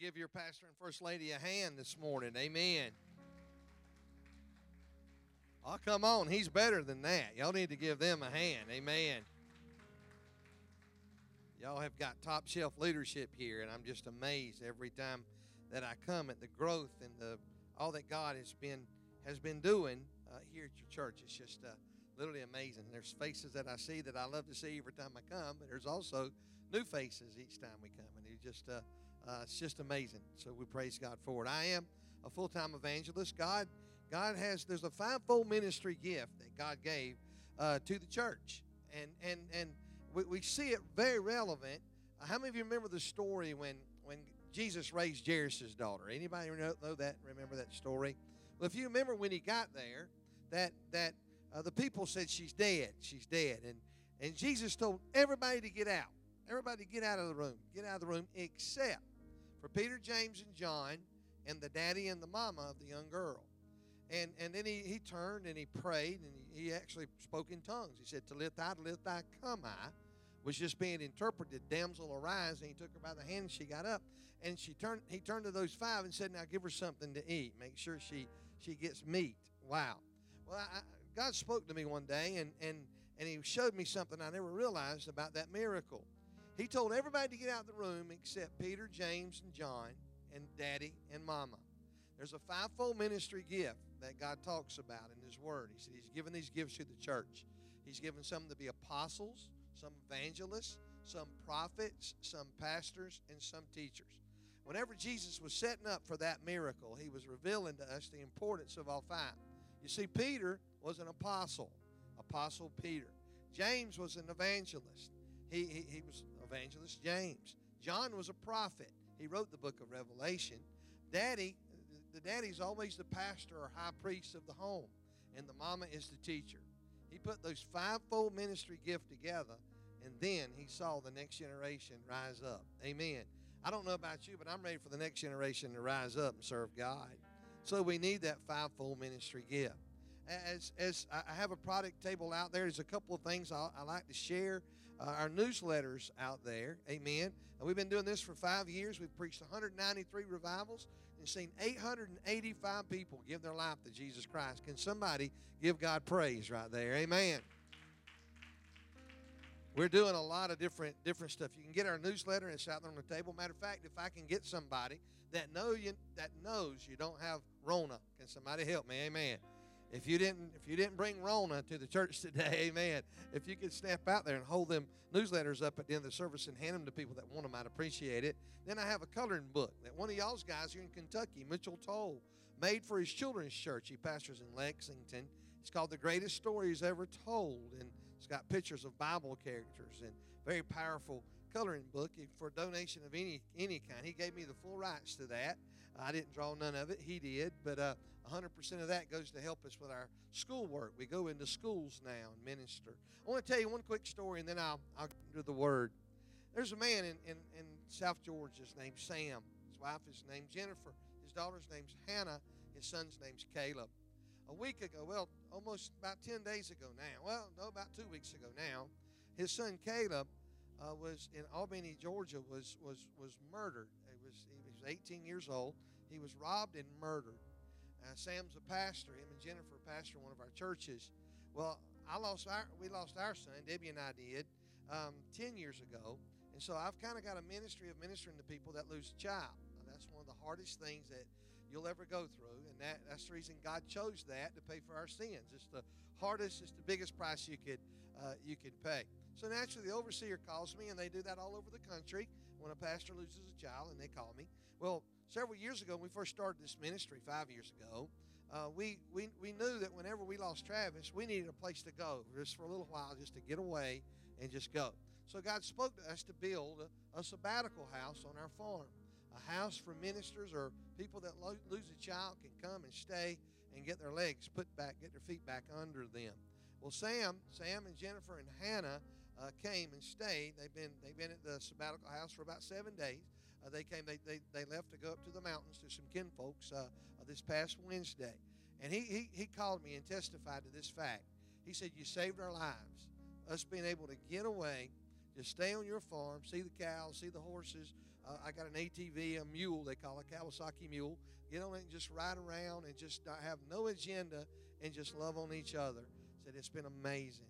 give your pastor and first lady a hand this morning? Amen. Oh, come on. He's better than that. Y'all need to give them a hand. Amen. Y'all have got top shelf leadership here, and I'm just amazed every time that I come at the growth and the all that God has been has been doing uh, here at your church. It's just uh, literally amazing. There's faces that I see that I love to see every time I come, but there's also new faces each time we come, and it's just uh, uh, it's just amazing. So we praise God for it. I am a full time evangelist. God God has there's a fivefold ministry gift that God gave uh, to the church, and and and we, we see it very relevant. Uh, how many of you remember the story when when Jesus raised Jairus' daughter? Anybody know, know that? Remember that story? Well, if you remember when he got there, that that uh, the people said she's dead, she's dead, and and Jesus told everybody to get out, everybody get out of the room, get out of the room, except for Peter, James, and John, and the daddy and the mama of the young girl. And, and then he, he turned and he prayed and he, actually spoke in tongues. He said, Talitha, Talitha, cumi, was just being interpreted, damsel arise. And he took her by the hand and she got up. And she turned, he turned to those five and said, now give her something to eat. Make sure she, she gets meat. Wow. Well, I, God spoke to me one day and, and, and he showed me something I never realized about that miracle. He told everybody to get out of the room except Peter, James, and John, and Daddy and Mama. There's a fivefold ministry gift that God talks about in His Word. He said He's given these gifts to the church. He's given some to be apostles, some evangelists, some prophets, some pastors, and some teachers. Whenever Jesus was setting up for that miracle, He was revealing to us the importance of all five. You see, Peter was an apostle, Apostle Peter. James was an evangelist. He, he, he was evangelist James. John was a prophet. He wrote the book of Revelation. Daddy the daddy's always the pastor or high priest of the home, and the mama is the teacher. He put those fivefold ministry gift together, and then he saw the next generation rise up. Amen. I don't know about you, but I'm ready for the next generation to rise up and serve God. So we need that fivefold ministry gift. As, as I have a product table out there, there's a couple of things I, I like to share. Uh, our newsletters out there, amen. And we've been doing this for five years. We've preached 193 revivals and seen 885 people give their life to Jesus Christ. Can somebody give God praise right there? Amen. We're doing a lot of different different stuff. You can get our newsletter and it's out there on the table. Matter of fact, if I can get somebody that know you that knows you don't have Rona, can somebody help me? Amen. If you didn't, if you didn't bring Rona to the church today, Amen. If you could snap out there and hold them newsletters up at the end of the service and hand them to people that want them, I'd appreciate it. Then I have a coloring book that one of y'all's guys here in Kentucky, Mitchell Toll, made for his children's church. He pastors in Lexington. It's called The Greatest Stories Ever Told, and it's got pictures of Bible characters and very powerful coloring book for donation of any any kind. He gave me the full rights to that. I didn't draw none of it. He did, but uh, 100% of that goes to help us with our schoolwork. We go into schools now and minister. I want to tell you one quick story, and then I'll, I'll get into the word. There's a man in, in, in South Georgia named Sam. His wife is named Jennifer. His daughter's name's Hannah. His son's name's Caleb. A week ago, well, almost about 10 days ago now, well, no, about two weeks ago now, his son Caleb uh, was in Albany, Georgia, was was was murdered. He was he was 18 years old. He was robbed and murdered. Uh, Sam's a pastor. Him and Jennifer pastor one of our churches. Well, I lost our we lost our son. Debbie and I did um, 10 years ago, and so I've kind of got a ministry of ministering to people that lose a child. Now, that's one of the hardest things that you'll ever go through, and that, that's the reason God chose that to pay for our sins. It's the hardest, it's the biggest price you could uh, you could pay. So naturally, the overseer calls me, and they do that all over the country when a pastor loses a child, and they call me. Well, several years ago, when we first started this ministry, five years ago, uh, we, we, we knew that whenever we lost Travis, we needed a place to go just for a little while, just to get away and just go. So God spoke to us to build a, a sabbatical house on our farm, a house for ministers or people that lo- lose a child can come and stay and get their legs put back, get their feet back under them. Well, Sam, Sam and Jennifer and Hannah uh, came and stayed. They've been they've been at the sabbatical house for about seven days. Uh, they came. They, they they left to go up to the mountains to some kinfolks uh, this past Wednesday, and he, he he called me and testified to this fact. He said, "You saved our lives. Us being able to get away, just stay on your farm, see the cows, see the horses, uh, I got an ATV, a mule they call a Kawasaki mule. Get on it and just ride around and just have no agenda and just love on each other. Said it's been amazing.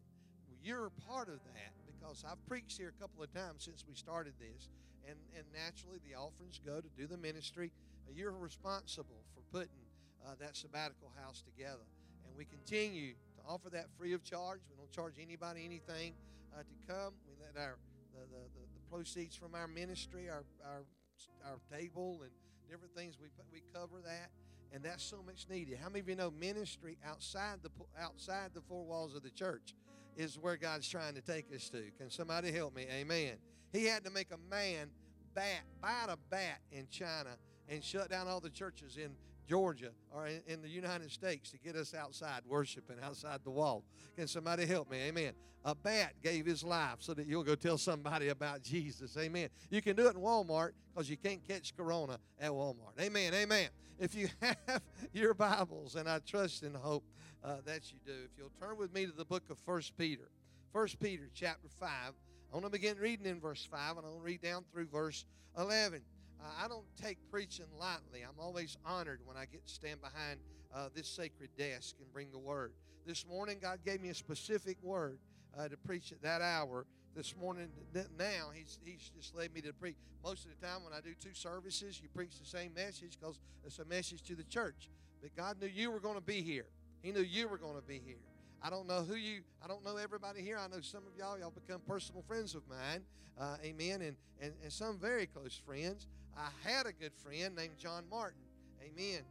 You're part of that because I've preached here a couple of times since we started this, and and naturally the offerings go to do the ministry. Uh, you're responsible for putting uh, that sabbatical house together, and we continue to offer that free of charge. We don't charge anybody anything uh, to come. We let our the, the, the, the proceeds from our ministry, our, our our table, and different things we we cover that, and that's so much needed. How many of you know ministry outside the outside the four walls of the church is where God's trying to take us to? Can somebody help me? Amen. He had to make a man bat bite a bat in China and shut down all the churches in Georgia or in, in, the United States to get us outside worshiping outside the wall. Can somebody help me? Amen. A bat gave his life so that you'll go tell somebody about Jesus. Amen. You can do it in Walmart because you can't catch Corona at Walmart. Amen. Amen. If you have your Bibles, and I trust and hope uh, that you do, if you'll turn with me to the book of First Peter. First Peter chapter 5. I want to begin reading in verse 5, and I want to read down through verse 11. Uh, I don't take preaching lightly. I'm always honored when I get to stand behind uh, this sacred desk and bring the word. This morning, God gave me a specific word uh, to preach at that hour. This morning, now, he's, he's just led me to preach. Most of the time, when I do two services, you preach the same message because it's a message to the church. But God knew you were going to be here, He knew you were going to be here. I don't know who you, I don't know everybody here. I know some of y'all, y'all become personal friends of mine. Uh, amen. And, and, and some very close friends. I had a good friend named John Martin. Amen.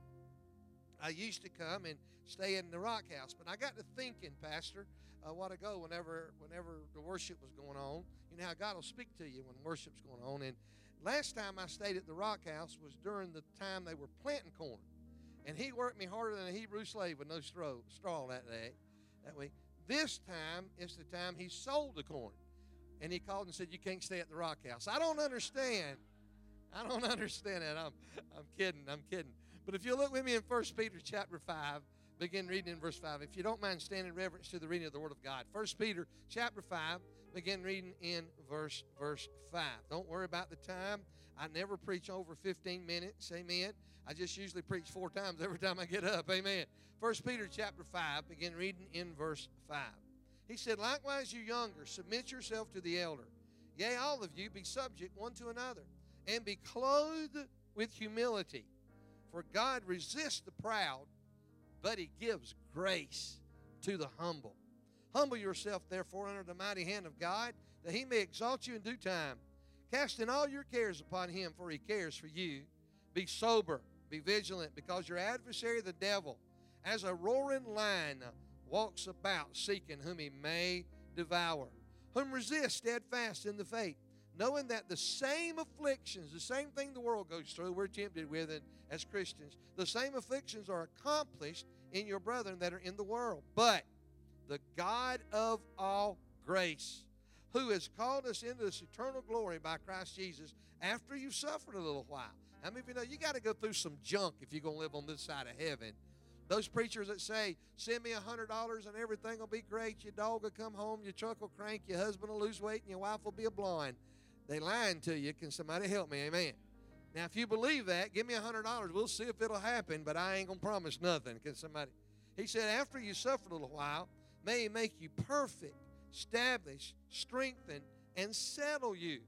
I used to come and stay in the Rock House, but I got to thinking, Pastor, a while ago, whenever whenever the worship was going on, you know how God will speak to you when worship's going on. And last time I stayed at the Rock House was during the time they were planting corn, and he worked me harder than a Hebrew slave with no straw, straw that day, that week. This time it's the time he sold the corn, and he called and said, "You can't stay at the Rock House." I don't understand I don't understand that. I'm, I'm kidding. I'm kidding. But if you look with me in 1 Peter chapter 5, begin reading in verse 5. If you don't mind standing in reverence to the reading of the Word of God. 1 Peter chapter 5, begin reading in verse verse 5. Don't worry about the time. I never preach over 15 minutes. Amen. I just usually preach four times every time I get up. Amen. 1 Peter chapter 5, begin reading in verse 5. He said, Likewise, you younger, submit yourself to the elder. Yea, all of you be subject one to another and be clothed with humility. For God resists the proud, but He gives grace to the humble. Humble yourself, therefore, under the mighty hand of God, that He may exalt you in due time. Casting all your cares upon Him, for He cares for you. Be sober, be vigilant, because your adversary, the devil, as a roaring lion, walks about seeking whom he may devour. Whom resist steadfast in the faith knowing that the same afflictions, the same thing the world goes through, we're tempted with it as Christians, the same afflictions are accomplished in your brethren that are in the world. But the God of all grace, who has called us into this eternal glory by Christ Jesus, after you've suffered a little while. How many of you know you got to go through some junk if you're going to live on this side of heaven? Those preachers that say, send me a $100 and everything will be great, your dog will come home, your truck will crank, your husband will lose weight, and your wife will be a blind. They lying to you. Can somebody help me? Amen. Now, if you believe that, give me a hundred dollars. We'll see if it'll happen, but I ain't gonna promise nothing. Can somebody? He said, after you suffer a little while, may he make you perfect, establish, strengthen, and settle you.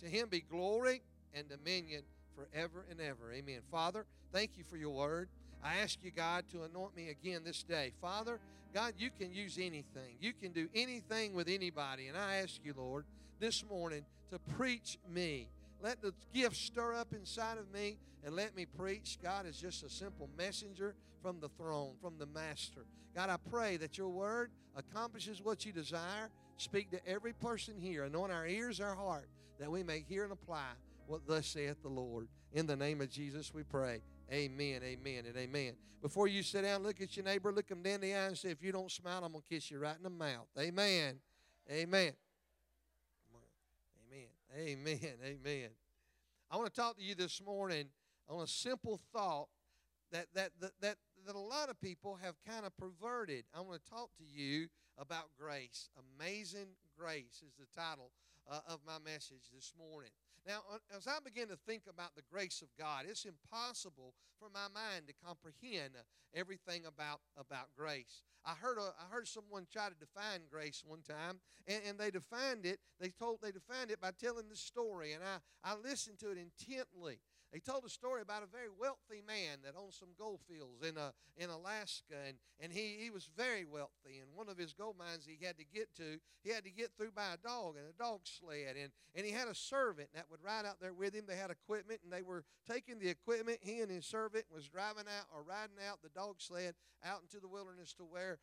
To him be glory and dominion forever and ever. Amen. Father, thank you for your word. I ask you, God, to anoint me again this day. Father, God, you can use anything. You can do anything with anybody. And I ask you, Lord, this morning to preach me. Let the gift stir up inside of me and let me preach. God is just a simple messenger from the throne, from the Master. God, I pray that your word accomplishes what you desire. Speak to every person here. Anoint our ears, our heart, that we may hear and apply what thus saith the Lord. In the name of Jesus we pray. Amen, amen, and amen. Before you sit down, look at your neighbor, look him down the eye, and say, If you don't smile, I'm going to kiss you right in the mouth. Amen. Amen. Amen. Amen. Amen. I want to talk to you this morning on a simple thought that that that that, that a lot of people have kind of perverted. I want to talk to you about grace. Amazing grace is the title uh, of my message this morning. Now, as I begin to think about the grace of God, it's impossible for my mind to comprehend everything about, about grace. I heard, a, I heard someone try to define grace one time, and, and they defined it. They told they defined it by telling the story, and I, I listened to it intently. He told a story about a very wealthy man that owned some gold fields in, uh, in Alaska, and, and he, he was very wealthy. And one of his gold mines he had to get to, he had to get through by a dog and a dog sled. And, and he had a servant that would ride out there with him. They had equipment, and they were taking the equipment. He and his servant was driving out or riding out the dog sled out into the wilderness to where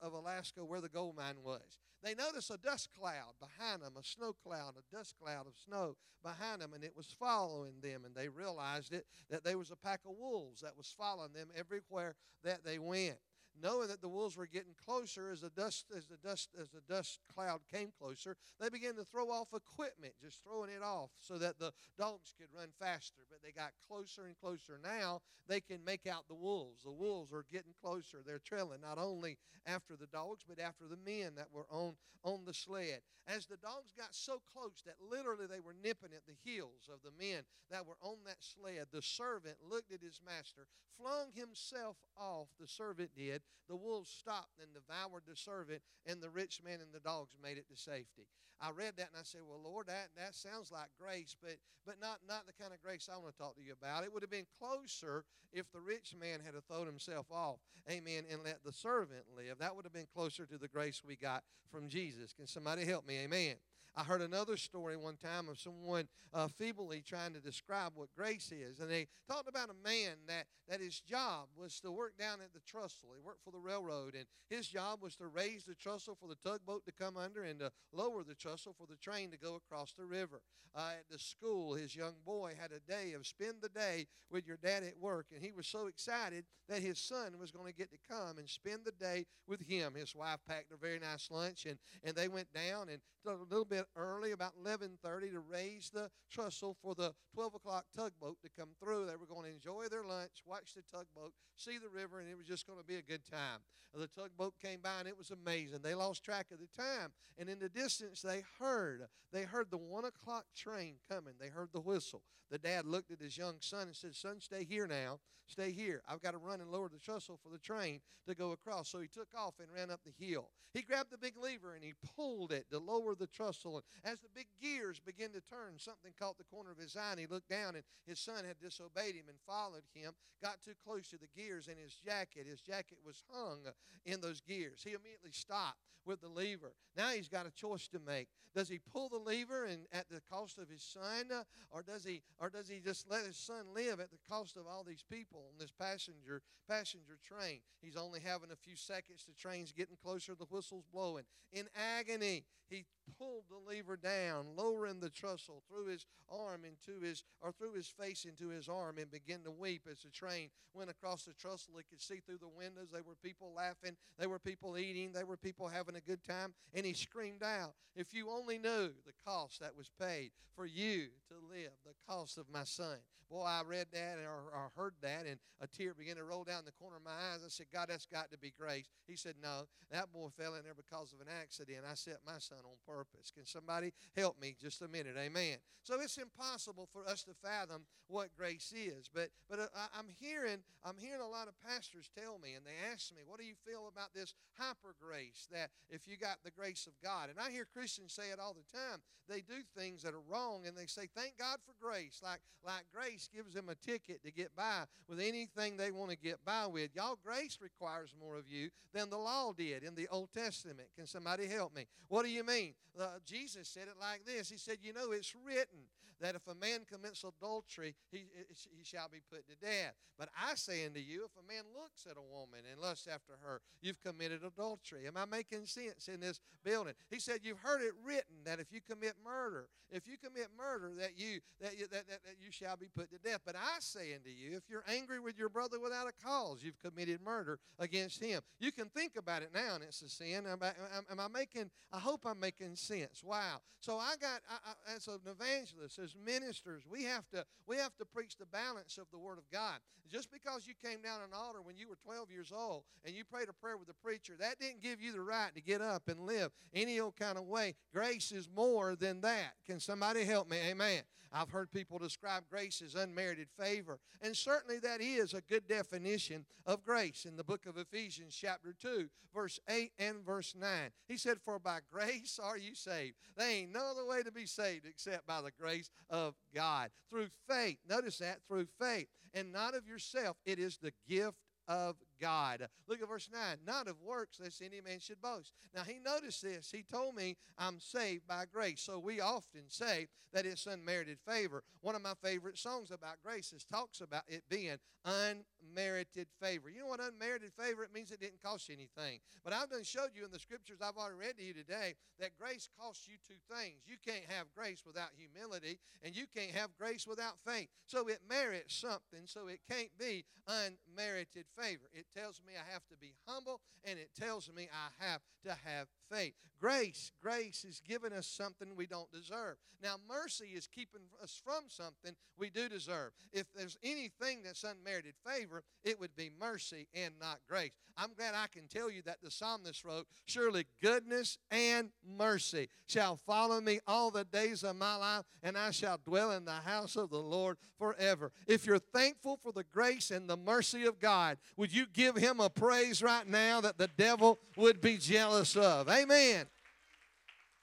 of Alaska where the gold mine was. They noticed a dust cloud behind them, a snow cloud, a dust cloud of snow behind them, and it was following them. And they realized it that there was a pack of wolves that was following them everywhere that they went knowing that the wolves were getting closer as the dust as the dust as the dust cloud came closer they began to throw off equipment just throwing it off so that the dogs could run faster. But they got closer and closer. Now they can make out the wolves. The wolves are getting closer. They're trailing not only after the dogs but after the men that were on on the sled. As the dogs got so close that literally they were nipping at the heels of the men that were on that sled the servant looked at his master flung himself off the servant did the wolves stopped and devoured the servant, and the rich man and the dogs made it to safety. I read that and I said, Well, Lord, that, that sounds like grace, but, but not, not the kind of grace I want to talk to you about. It would have been closer if the rich man had thrown himself off, amen, and let the servant live. That would have been closer to the grace we got from Jesus. Can somebody help me? Amen. I heard another story one time of someone uh, feebly trying to describe what grace is. And they talked about a man that, that his job was to work down at the trestle. He worked for the railroad, and his job was to raise the trestle for the tugboat to come under and to lower the trestle for the train to go across the river. Uh, at the school, his young boy had a day of spend the day with your dad at work, and he was so excited that his son was going to get to come and spend the day with him. His wife packed a very nice lunch, and, and they went down and a little bit early, about 11:30, to raise the trestle for the 12 o'clock tugboat to come through. They were going to enjoy their lunch, watch the tugboat, see the river, and it was just going to be a good time. The tugboat came by, and it was amazing. They lost track of the time, and in the distance, they heard they heard the one o'clock train coming. They heard the whistle. The dad looked at his young son and said, "Son, stay here now. Stay here. I've got to run and lower the trestle for the train to go across." So he took off and ran up the hill. He grabbed the big lever and he pulled it to lower the trestle. And as the big gears began to turn, something caught the corner of his eye, and he looked down, and his son had disobeyed him and followed him, got too close to the gears, and his jacket, his jacket was hung in those gears. He immediately stopped with the lever. Now he's got a choice to make. Does he pull the lever and at the cost of his son, or does he, or does he just let his son live at the cost of all these people on this passenger passenger train? He's only having a few seconds. The train's getting closer. The whistle's blowing. In agony, he pulled the lever down, lowering the trestle through his arm into his, or through his face into his arm, and began to weep as the train went across the trestle. He could see through the windows. There were people laughing. There were people eating. There were people having a good time. And he screamed out, If you only knew the cost that was paid for you to live, the cost of my son. Boy, I read that or, or heard that, and a tear began to roll down the corner of my eyes. I said, God, that's got to be grace. He said, No, that boy fell in there because of an accident. I set my son on purpose. Can somebody help me just a minute? Amen. So it's impossible for us to fathom what grace is. But but uh, I'm hearing I'm hearing a lot of pastors tell me, and they ask me, What do you feel about this hyper grace? That if you got the grace of God, and I hear Christians say it all the time. They do things that are wrong, and they say, Thank God for grace. Like like grace grace gives them a ticket to get by with anything they want to get by with. Y'all, grace requires more of you than the law did in the Old Testament. Can somebody help me? What do you mean? Uh, Jesus said it like this. He said, You know, it's written that if a man commits adultery, he, he shall be put to death. But I say unto you, if a man looks at a woman and lusts after her, you've committed adultery. Am I making sense in this building? He said, You've heard it written that if you commit murder, if you commit murder, that you that you, that, that, that you shall be put to death. But I say unto you, if you're angry with your brother without a cause, you've committed murder against him. You can think about it now, and it's a sin. Am I, am I making? I hope I'm making sense. Wow. So I got I, I, as an evangelist, as ministers, we have to we have to preach the balance of the Word of God. Just because you came down an altar when you were 12 years old and you prayed a prayer with the preacher, that didn't give you the right to get up and live any old kind of way. Grace is more than that. Can somebody help me? Amen. I've heard people describe grace as unmerited favor, and certainly that is a good definition of grace in the book of Ephesians, chapter 2, verse 8 and verse 9. He said, For by grace are you saved. There ain't no other way to be saved except by the grace of God. Through faith. Notice that, through faith. And not of yourself. It is the gift of God. Look at verse 9. Not of works, lest any man should boast. Now, he noticed this. He told me, I'm saved by grace. So we often say that it's unmerited favor. One of my favorite songs about grace is talks about it being unmerited favor. You know what unmerited favor? It means it didn't cost you anything. But I've done showed you in the scriptures I've already read to you today that grace costs you two things. You can't have grace without humility, and you can't have grace without faith. So it merits something, so it can't be unmerited favor. It tells me I have to be humble, and it tells me I have to have faith. Grace, grace is giving us something we don't deserve. Now, mercy is keeping us from something we do deserve. If there's anything that's unmerited favor, it would be mercy and not grace. I'm glad I can tell you that the psalmist wrote, Surely goodness and mercy shall follow me all the days of my life, and I shall dwell in the house of the Lord forever. If you're thankful for the grace and the mercy of God, would you give him a praise right now that the devil would be jealous of? Amen.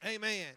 Amen.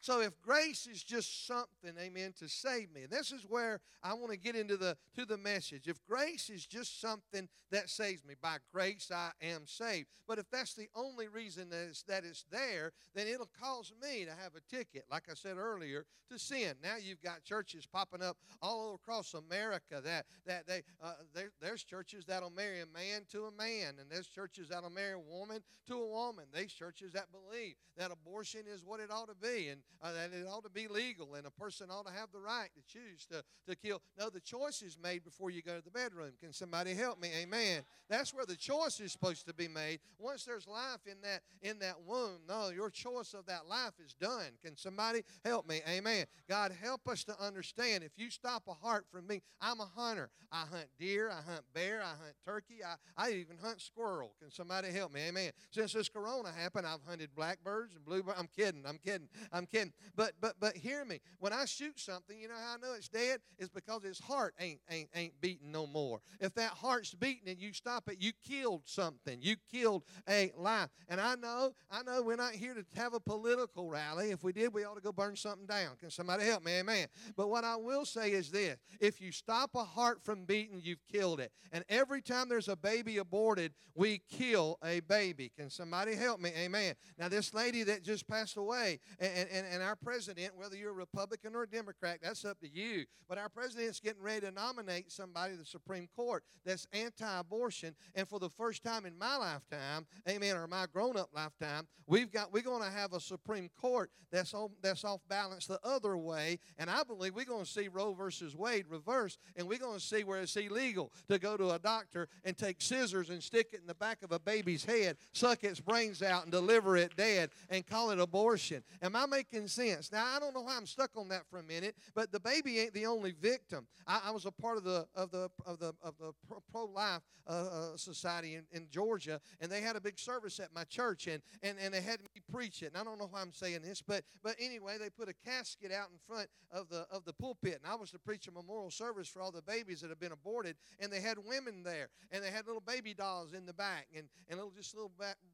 So if grace is just something, amen, to save me, and this is where I want to get into the to the message. If grace is just something that saves me, by grace I am saved. But if that's the only reason that it's, that it's there, then it'll cause me to have a ticket, like I said earlier, to sin. Now you've got churches popping up all across America that that they uh, there, there's churches that'll marry a man to a man, and there's churches that'll marry a woman to a woman. There's churches that believe that abortion is what it ought to be, and uh, that it ought to be legal and a person ought to have the right to choose to, to kill. No, the choice is made before you go to the bedroom. Can somebody help me? Amen. That's where the choice is supposed to be made. Once there's life in that in that womb, no, your choice of that life is done. Can somebody help me? Amen. God help us to understand. If you stop a heart from me, I'm a hunter. I hunt deer, I hunt bear, I hunt turkey, I, I even hunt squirrel. Can somebody help me? Amen. Since this corona happened, I've hunted blackbirds and bluebirds. I'm kidding. I'm kidding. I'm kidding. But but but hear me. When I shoot something, you know how I know it's dead? It's because its heart ain't ain't ain't beating no more. If that heart's beating and you stop it, you killed something. You killed a life. And I know, I know we're not here to have a political rally. If we did, we ought to go burn something down. Can somebody help me? Amen. But what I will say is this if you stop a heart from beating, you've killed it. And every time there's a baby aborted, we kill a baby. Can somebody help me? Amen. Now, this lady that just passed away, and, and, and our president, whether you're a Republican or a Democrat, that's up to you. But our president's getting ready to nominate somebody to the Supreme Court that's anti abortion. And for the first time in my lifetime, amen, or my grown up lifetime, we've got, we're going to have a Supreme Court that's, on, that's off balance the other way. And I believe we're going to see Roe versus Wade reversed, and we're going to see where it's illegal to go to a doctor and take scissors and stick it in the back of a baby's head, suck its brains out, and deliver it dead and call it abortion. Am I making sense? Now I don't know why I'm stuck on that for a minute, but the baby ain't the only victim. I, I was a part of the of the of the of the pro life uh, uh, society in, in Georgia, and they had a big service at my church, and, and and they had me preach it. And I don't know why I'm saying this, but but anyway, they put a casket out in front of the of the pulpit, and I was to preach a memorial service for all the babies that have been aborted, and they had women there, and they had little baby dolls in the back, and and little just little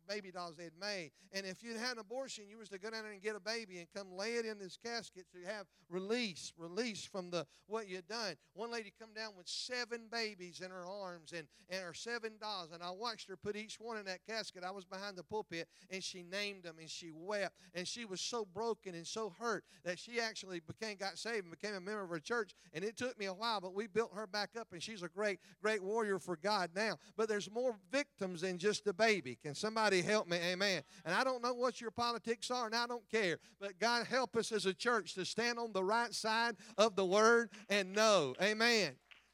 baby dolls they had made. And if you had an abortion, you was to go down there and get a baby and come lay it in this casket to have release, release from the what you done. One lady come down with seven babies in her arms and, and her seven dolls, and I watched her put each one in that casket. I was behind the pulpit, and she named them, and she wept, and she was so broken and so hurt that she actually became got saved and became a member of her church. And it took me a while, but we built her back up, and she's a great, great warrior for God now. But there's more victims than just the baby. Can somebody help me? Amen. And I don't know what your politics are, and I don't care. But God help us as a church to stand on the right side of the word and know. Amen.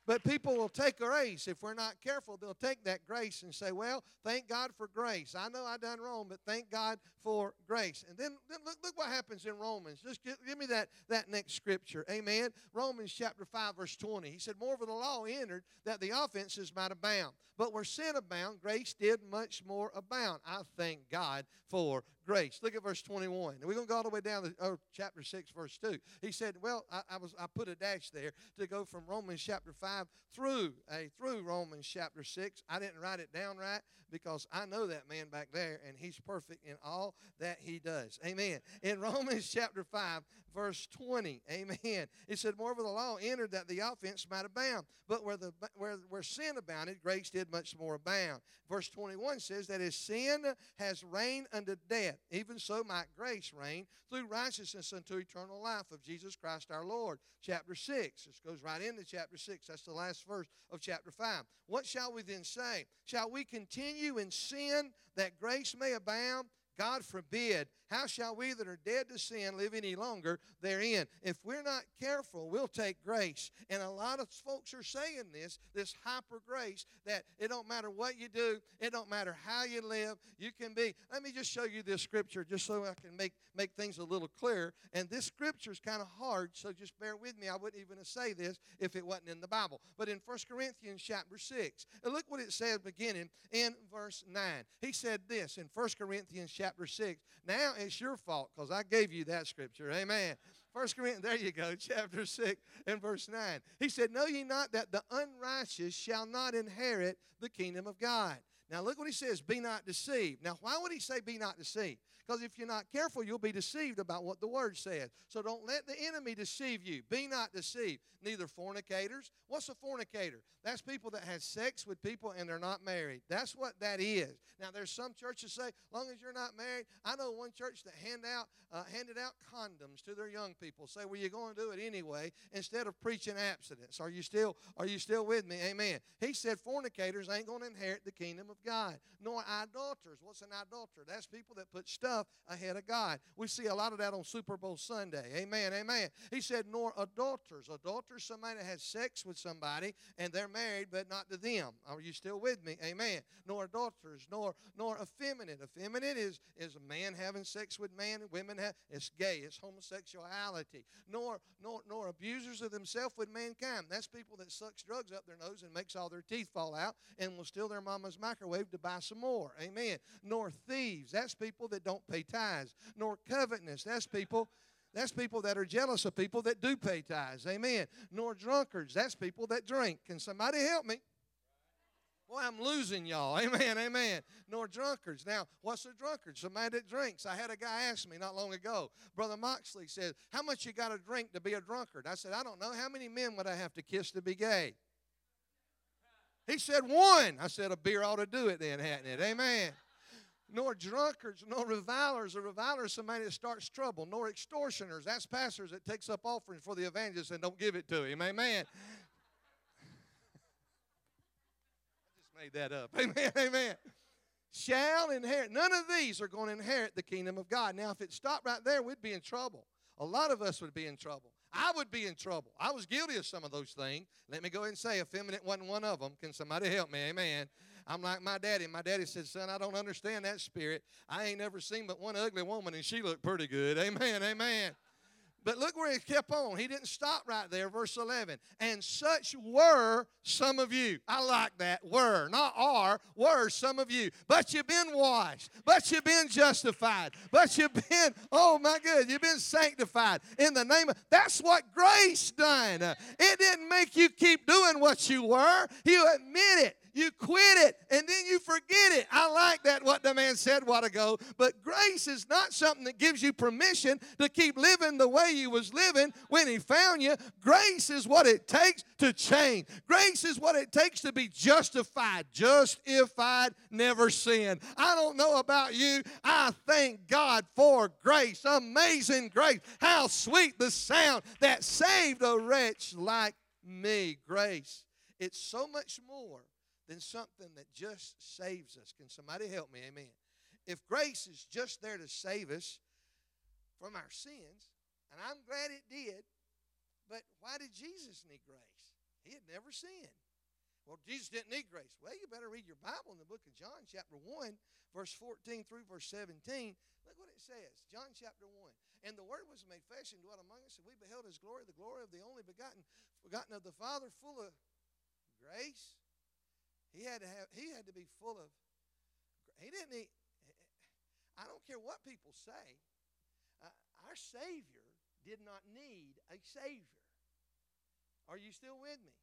But people will take grace. If we're not careful, they'll take that grace and say, Well, thank God for grace. I know I done wrong, but thank God for grace. And then, then look, look what happens in Romans. Just give, give me that, that next scripture. Amen. Romans chapter 5, verse 20. He said, Moreover, the law entered that the offenses might abound. But where sin abound, grace did much more abound. I thank God for grace. Look at verse 21. And we're going to go all the way down to oh, chapter 6, verse 2. He said, Well, I, I, was I put a dash there to go from Romans chapter 5 through a through Romans chapter 6. I didn't write it down right because I know that man back there and he's perfect in all that he does. Amen. In Romans chapter 5, verse 20, amen. It said, Moreover, the law entered that the offense might abound. But where the where, where sin abounded, grace did much more abound. Verse 21 says that as sin has reigned unto death, even so might grace reign through righteousness unto eternal life of Jesus Christ our Lord. Chapter 6. This goes right into chapter 6. That's the last verse of chapter 5. What shall we then say? Shall we continue in sin that grace may abound? God forbid. How shall we that are dead to sin live any longer therein? If we're not careful, we'll take grace. And a lot of folks are saying this, this hyper grace, that it don't matter what you do, it don't matter how you live, you can be. Let me just show you this scripture just so I can make, make things a little clearer. And this scripture is kind of hard, so just bear with me. I wouldn't even say this if it wasn't in the Bible. But in 1 Corinthians chapter 6, and look what it says beginning in verse 9. He said this in 1 Corinthians chapter 6. Now it's your fault because I gave you that scripture. Amen. First Corinthians, there you go, chapter 6 and verse 9. He said, Know ye not that the unrighteous shall not inherit the kingdom of God? Now look what he says, be not deceived. Now, why would he say be not deceived? Because if you're not careful, you'll be deceived about what the word says. So don't let the enemy deceive you. Be not deceived. Neither fornicators. What's a fornicator? That's people that have sex with people and they're not married. That's what that is. Now there's some churches say, long as you're not married. I know one church that hand out uh, handed out condoms to their young people. Say, well, you're going to do it anyway instead of preaching abstinence. Are you still Are you still with me? Amen. He said fornicators ain't going to inherit the kingdom of God. Nor idolaters. What's an idolater? That's people that put stuff ahead of God. We see a lot of that on Super Bowl Sunday. Amen. Amen. He said, nor adulterers. Adulterers, somebody that has sex with somebody and they're married, but not to them. Are you still with me? Amen. Nor adulterers, nor nor effeminate. Effeminate is is a man having sex with man and women have it's gay. It's homosexuality. Nor nor nor abusers of themselves with mankind. That's people that sucks drugs up their nose and makes all their teeth fall out and will steal their mama's microwave to buy some more. Amen. Nor thieves. That's people that don't pay tithes. Nor covetousness. That's people that's people that are jealous of people that do pay tithes. Amen. Nor drunkards. That's people that drink. Can somebody help me? Boy, I'm losing y'all. Amen, amen. Nor drunkards. Now, what's a drunkard? Somebody that drinks. I had a guy ask me not long ago. Brother Moxley said, How much you got to drink to be a drunkard? I said, I don't know. How many men would I have to kiss to be gay? He said, One. I said, A beer ought to do it then, hadn't it? Amen nor drunkards, nor revilers. A reviler is somebody that starts trouble, nor extortioners. That's pastors that takes up offerings for the evangelist and don't give it to him. Amen. I just made that up. Amen. Amen. Shall inherit. None of these are going to inherit the kingdom of God. Now, if it stopped right there, we'd be in trouble. A lot of us would be in trouble. I would be in trouble. I was guilty of some of those things. Let me go ahead and say, effeminate wasn't one of them. Can somebody help me? Amen. I'm like my daddy. My daddy said, Son, I don't understand that spirit. I ain't never seen but one ugly woman, and she looked pretty good. Amen, amen. But look where he kept on. He didn't stop right there, verse 11. And such were some of you. I like that. Were, not are, were some of you. But you've been washed. But you've been justified. But you've been, oh my good, you've been sanctified in the name of, that's what grace done. It didn't make you keep doing what you were. You admit it you quit it, and then you forget it. I like that, what the man said a while ago. But grace is not something that gives you permission to keep living the way you was living when he found you. Grace is what it takes to change. Grace is what it takes to be justified. Justified, never sin. I don't know about you. I thank God for grace. Amazing grace. How sweet the sound that saved a wretch like me. Grace. It's so much more than something that just saves us. Can somebody help me? Amen. If grace is just there to save us from our sins, and I'm glad it did, but why did Jesus need grace? He had never sinned. Well, Jesus didn't need grace. Well, you better read your Bible in the book of John, chapter 1, verse 14 through verse 17. Look what it says. John chapter 1. And the Word was made flesh and dwelt among us, and we beheld His glory, the glory of the only begotten, begotten of the Father, full of grace. He had to have. He had to be full of. He didn't need. I don't care what people say. Uh, our Savior did not need a Savior. Are you still with me?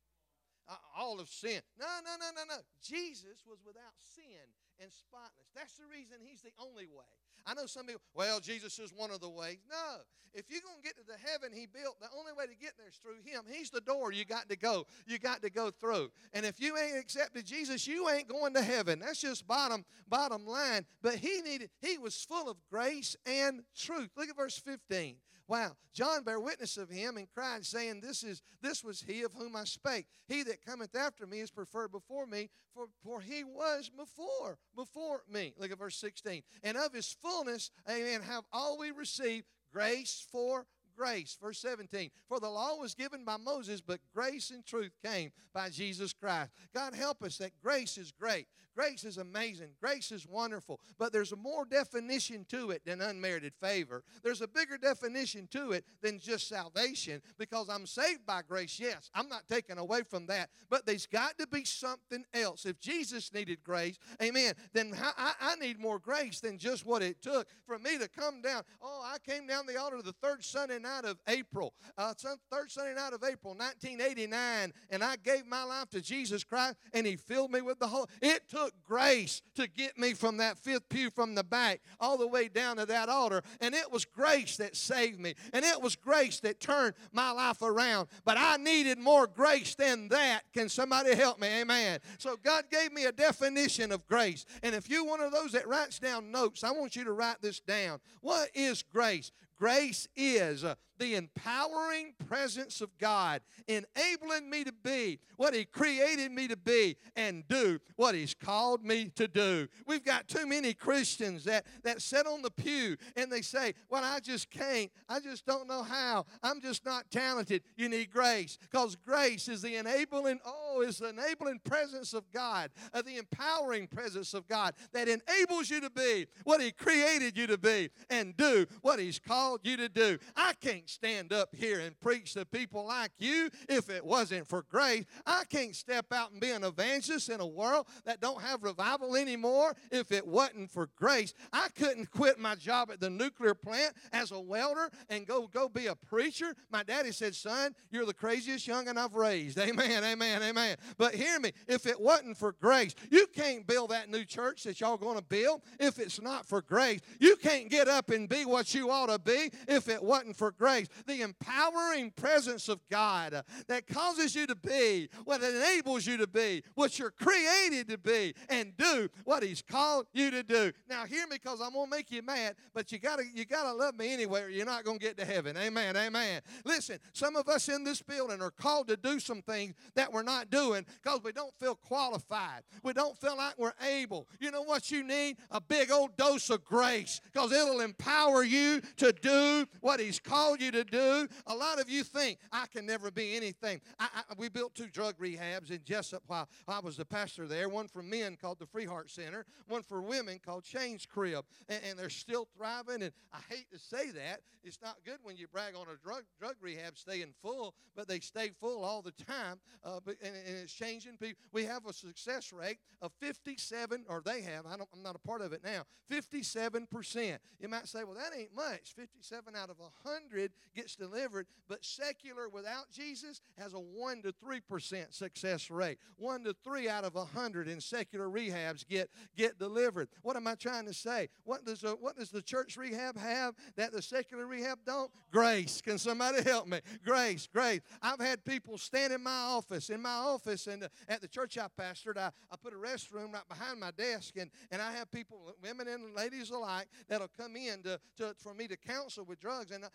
Uh, all of sin. No, no, no, no, no. Jesus was without sin and spotless. That's the reason he's the only way. I know some people, well, Jesus is one of the ways. No. If you're going to get to the heaven he built, the only way to get there is through him. He's the door you got to go. You got to go through. And if you ain't accepted Jesus, you ain't going to heaven. That's just bottom bottom line. But he needed he was full of grace and truth. Look at verse 15. Wow. John bare witness of him and cried, saying, This is this was he of whom I spake. He that cometh after me is preferred before me, for, for he was before, before me. Look at verse 16. And of his fullness, amen, have all we received grace for grace. Verse 17, for the law was given by Moses, but grace and truth came by Jesus Christ. God help us that grace is great. Grace is amazing. Grace is wonderful. But there's a more definition to it than unmerited favor. There's a bigger definition to it than just salvation because I'm saved by grace. Yes, I'm not taken away from that. But there's got to be something else. If Jesus needed grace, amen, then I, I need more grace than just what it took for me to come down. Oh, I came down the altar the third Sunday night of April, uh, third Sunday night of April, 1989, and I gave my life to Jesus Christ, and He filled me with the Holy. It took grace to get me from that fifth pew from the back all the way down to that altar. And it was grace that saved me. And it was grace that turned my life around. But I needed more grace than that. Can somebody help me? Amen. So God gave me a definition of grace. And if you're one of those that writes down notes, I want you to write this down. What is grace? Grace is uh, the empowering presence of God, enabling me to be what He created me to be and do what He's called me to do. We've got too many Christians that, that sit on the pew and they say, Well, I just can't. I just don't know how. I'm just not talented. You need grace because grace is the enabling, oh, is the enabling presence of God, uh, the empowering presence of God that enables you to be what He created you to be and do what He's called you to do. I can't can't stand up here and preach to people like you if it wasn't for grace. I can't step out and be an evangelist in a world that don't have revival anymore if it wasn't for grace. I couldn't quit my job at the nuclear plant as a welder and go go be a preacher. My daddy said, "Son, you're the craziest youngin' I've raised." Amen, amen, amen. But hear me, if it wasn't for grace, you can't build that new church that y'all going to build if it's not for grace. You can't get up and be what you ought to be if it wasn't for grace the empowering presence of God uh, that causes you to be what enables you to be, what you're created to be, and do what He's called you to do. Now, hear me because I'm gonna make you mad, but you gotta you gotta love me anyway, or you're not gonna get to heaven. Amen. Amen. Listen, some of us in this building are called to do some things that we're not doing because we don't feel qualified. We don't feel like we're able. You know what you need? A big old dose of grace because it'll empower you to do what He's called you you to do. A lot of you think, I can never be anything. I, I, we built two drug rehabs in Jesup while I was the pastor there one for men called the Free Heart Center, one for women called Change Crib. And, and they're still thriving. And I hate to say that. It's not good when you brag on a drug, drug rehab staying full, but they stay full all the time. Uh, but, and, and it's changing people. We have a success rate of 57, or they have, I don't, I'm not a part of it now, 57%. You might say, well, that ain't much. 57 out of 100 gets delivered, but secular without Jesus has a 1 to 3% success rate. 1 to 3 out of 100 in secular rehabs get, get delivered. What am I trying to say? What does, a, what does the church rehab have that the secular rehab don't? Grace. Can somebody help me? Grace, grace. I've had people stand in my office, in my office. And uh, at the church I pastored, I, I put a restroom right behind my desk, and, and I have people, women and ladies alike, that'll come in to, to, for me to counsel with drugs. And uh,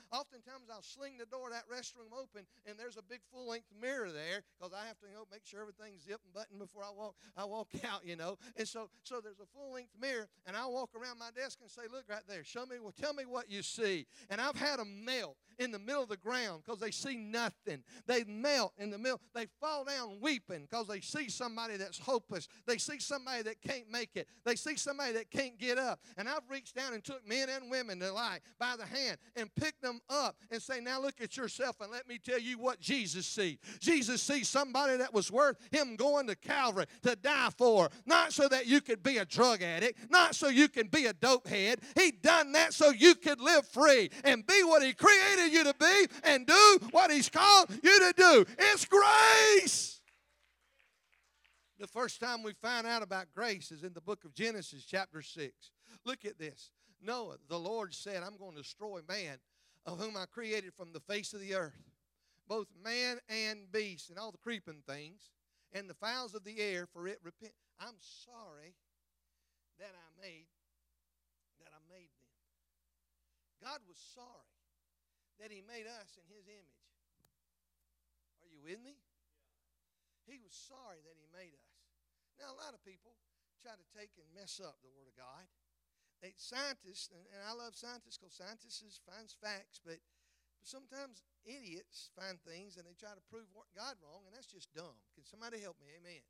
oftentimes I'll sling the door of that restroom open, and there's a big full length mirror there because I have to you know, make sure everything's zipped and buttoned before I walk, I walk out, you know. And so, so there's a full length mirror, and I walk around my desk and say, Look right there, show me, well, tell me what you see. And I've had them melt in the middle of the ground because they see nothing. They melt in the middle. They fall down weeping because they see somebody that's hopeless. They see somebody that can't make it. They see somebody that can't get up. And I've reached down and took men and women alike by the hand and picked them up and say, Now look at yourself and let me tell you what Jesus sees. Jesus sees somebody that was worth him going to Calvary to die for, not so that you could be a drug addict, not so you can be a dope head. He done that so you could live free and be what he created you to be and do what he's called you to do. It's grace. The first time we find out about grace is in the book of Genesis, chapter 6. Look at this. Noah, the Lord said, I'm going to destroy man, of whom I created from the face of the earth, both man and beast, and all the creeping things, and the fowls of the air, for it repent. I'm sorry that I made that I made them. God was sorry that He made us in His image. Are you with me? He was sorry that He made us. Now, a lot of people try to take and mess up the Word of God. Scientists, and, and I love scientists because scientists finds facts, but but sometimes idiots find things and they try to prove God wrong, and that's just dumb. Can somebody help me? Amen.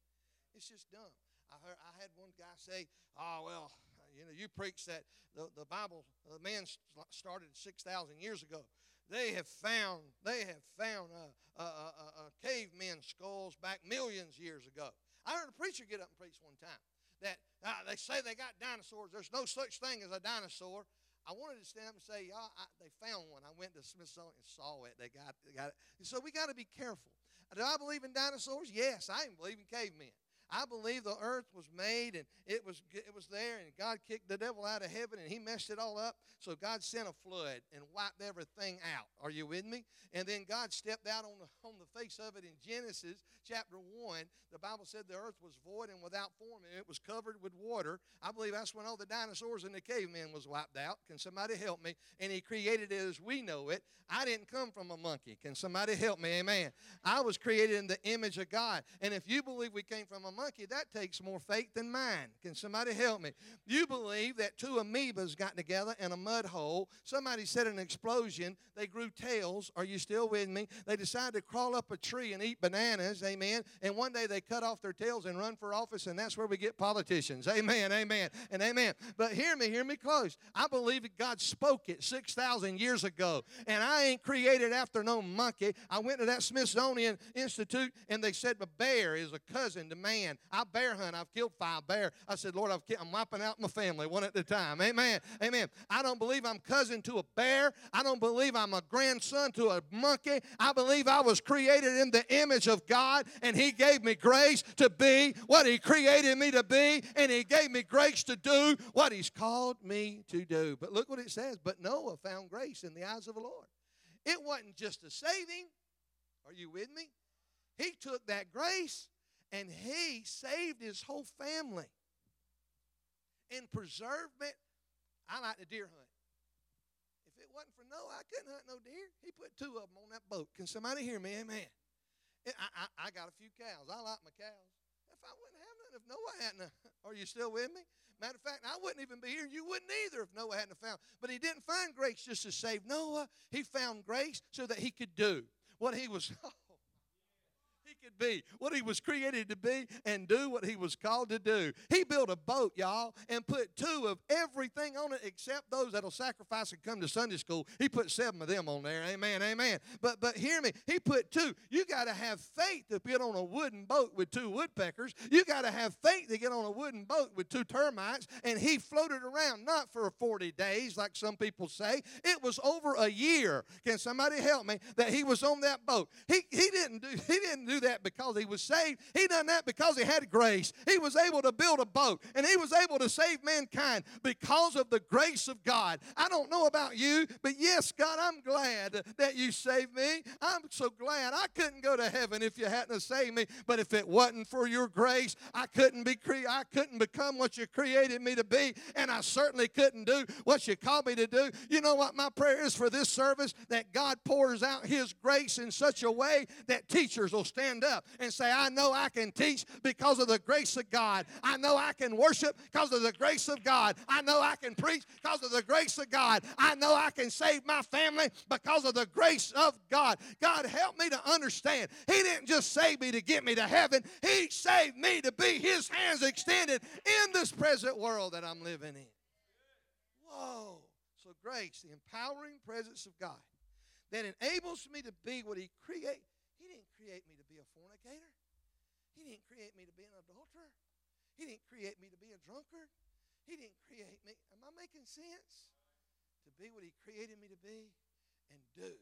It's just dumb. I heard I had one guy say, "Oh well, you know, you preach that the, the Bible, the man started six thousand years ago. They have found they have found uh, uh, uh, uh, cavemen skulls back millions years ago. I heard a preacher get up and preach one time that uh, they say they got dinosaurs. There's no such thing as a dinosaur. I wanted to stand up and say, y'all, I, they found one. I went to Smithsonian and saw it. They got, they got it. So we got to be careful. Do I believe in dinosaurs? Yes, I even believe in cavemen. I believe the earth was made and it was it was there and God kicked the devil out of heaven and he messed it all up. So God sent a flood and wiped everything out. Are you with me? And then God stepped out on the on the face of it in Genesis chapter 1. The Bible said the earth was void and without form and it was covered with water. I believe that's when all the dinosaurs and the cavemen was wiped out. Can somebody help me? And he created it as we know it. I didn't come from a monkey. Can somebody help me? Amen. I was created in the image of God. And if you believe we came from a monkey, monkey, that takes more faith than mine. Can somebody help me? You believe that two amoebas got together in a mud hole. Somebody said an explosion. They grew tails. Are you still with me? They decided to crawl up a tree and eat bananas. Amen. And one day they cut off their tails and run for office, and that's where we get politicians. Amen. Amen. And amen. But hear me, hear me close. I believe that God spoke it 6,000 years ago, and I ain't created after no monkey. I went to that Smithsonian Institute, and they said a bear is a cousin to man. I bear hunt. I've killed five bear. I said, Lord, I've, I'm wiping out my family one at a time. Amen. Amen. I don't believe I'm cousin to a bear. I don't believe I'm a grandson to a monkey. I believe I was created in the image of God, and He gave me grace to be what He created me to be, and He gave me grace to do what He's called me to do. But look what it says. But Noah found grace in the eyes of the Lord. It wasn't just save him. Are you with me? He took that grace and he saved his whole family and preserved it. I like to deer hunt. If it wasn't for Noah, I couldn't hunt no deer. He put two of them on that boat. Can somebody hear me? Amen. I, I, I got a few cows. I like my cows. If I wouldn't have none, if Noah hadn't, are you still with me? Matter of fact, I wouldn't even be here. You wouldn't either if Noah hadn't found. But he didn't find grace just to save Noah. He found grace so that he could do what he was. could be, what he was created to be, and do what he was called to do. He built a boat, y'all, and put two of everything on it except those that'll sacrifice and come to Sunday school. He put seven of them on there. Amen, amen. But but hear me, he put two. You got to have faith to get on a wooden boat with two woodpeckers. You got to have faith to get on a wooden boat with two termites. And he floated around not for 40 days like some people say. It was over a year. Can somebody help me? That he was on that boat. He he didn't do he didn't do that that because he was saved. He done that because he had grace. He was able to build a boat and he was able to save mankind because of the grace of God. I don't know about you, but yes, God, I'm glad that you saved me. I'm so glad I couldn't go to heaven if you hadn't saved me. But if it wasn't for your grace, I couldn't be cre- I couldn't become what you created me to be, and I certainly couldn't do what you called me to do. You know what my prayer is for this service? That God pours out His grace in such a way that teachers will stand up and say, I know I can teach because of the grace of God. I know I can worship because of the grace of God. I know I can preach because of the grace of God. I know I can save my family because of the grace of God. God, help me to understand. He didn't just save me to get me to heaven, He saved me to be His hands extended in this present world that I'm living in. Whoa. So, grace, the empowering presence of God that enables me to be what He created. Create me to be a fornicator. He didn't create me to be an adulterer. He didn't create me to be a drunkard. He didn't create me. Am I making sense? To be what He created me to be and do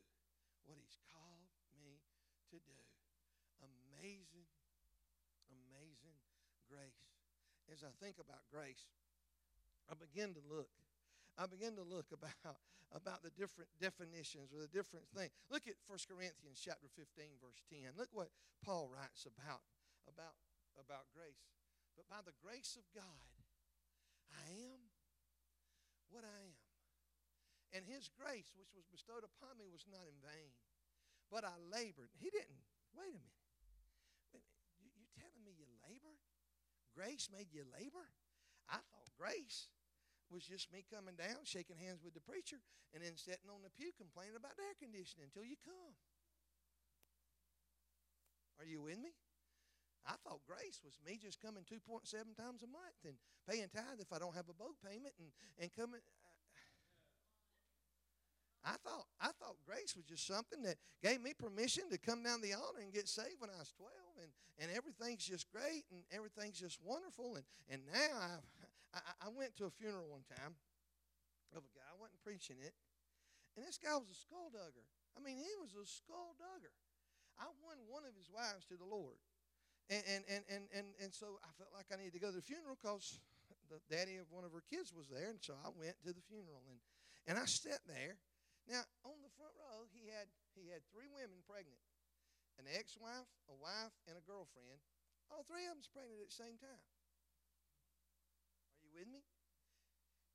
what He's called me to do. Amazing, amazing grace. As I think about grace, I begin to look. I begin to look about, about the different definitions or the different things. Look at 1 Corinthians chapter 15, verse 10. Look what Paul writes about, about, about grace. But by the grace of God, I am what I am. And his grace, which was bestowed upon me, was not in vain. But I labored. He didn't. Wait a minute. Wait a minute. You, are telling me you labored? Grace made you labor? I thought grace was just me coming down, shaking hands with the preacher, and then sitting on the pew complaining about the air conditioning until you come. Are you with me? I thought grace was me just coming 2.7 times a month and paying tithe if I don't have a boat payment and, and coming. I thought I thought grace was just something that gave me permission to come down the altar and get saved when I was 12 and, and everything's just great and everything's just wonderful and, and now I've, I, I went to a funeral one time of a guy, I wasn't preaching it, and this guy was a skulldugger. I mean, he was a skulldugger. I won one of his wives to the Lord. And, and, and, and, and, and so I felt like I needed to go to the funeral because the daddy of one of her kids was there. And so I went to the funeral. And, and I sat there. Now, on the front row, he had, he had three women pregnant an ex wife, a wife, and a girlfriend. All three of them's pregnant at the same time. You with me?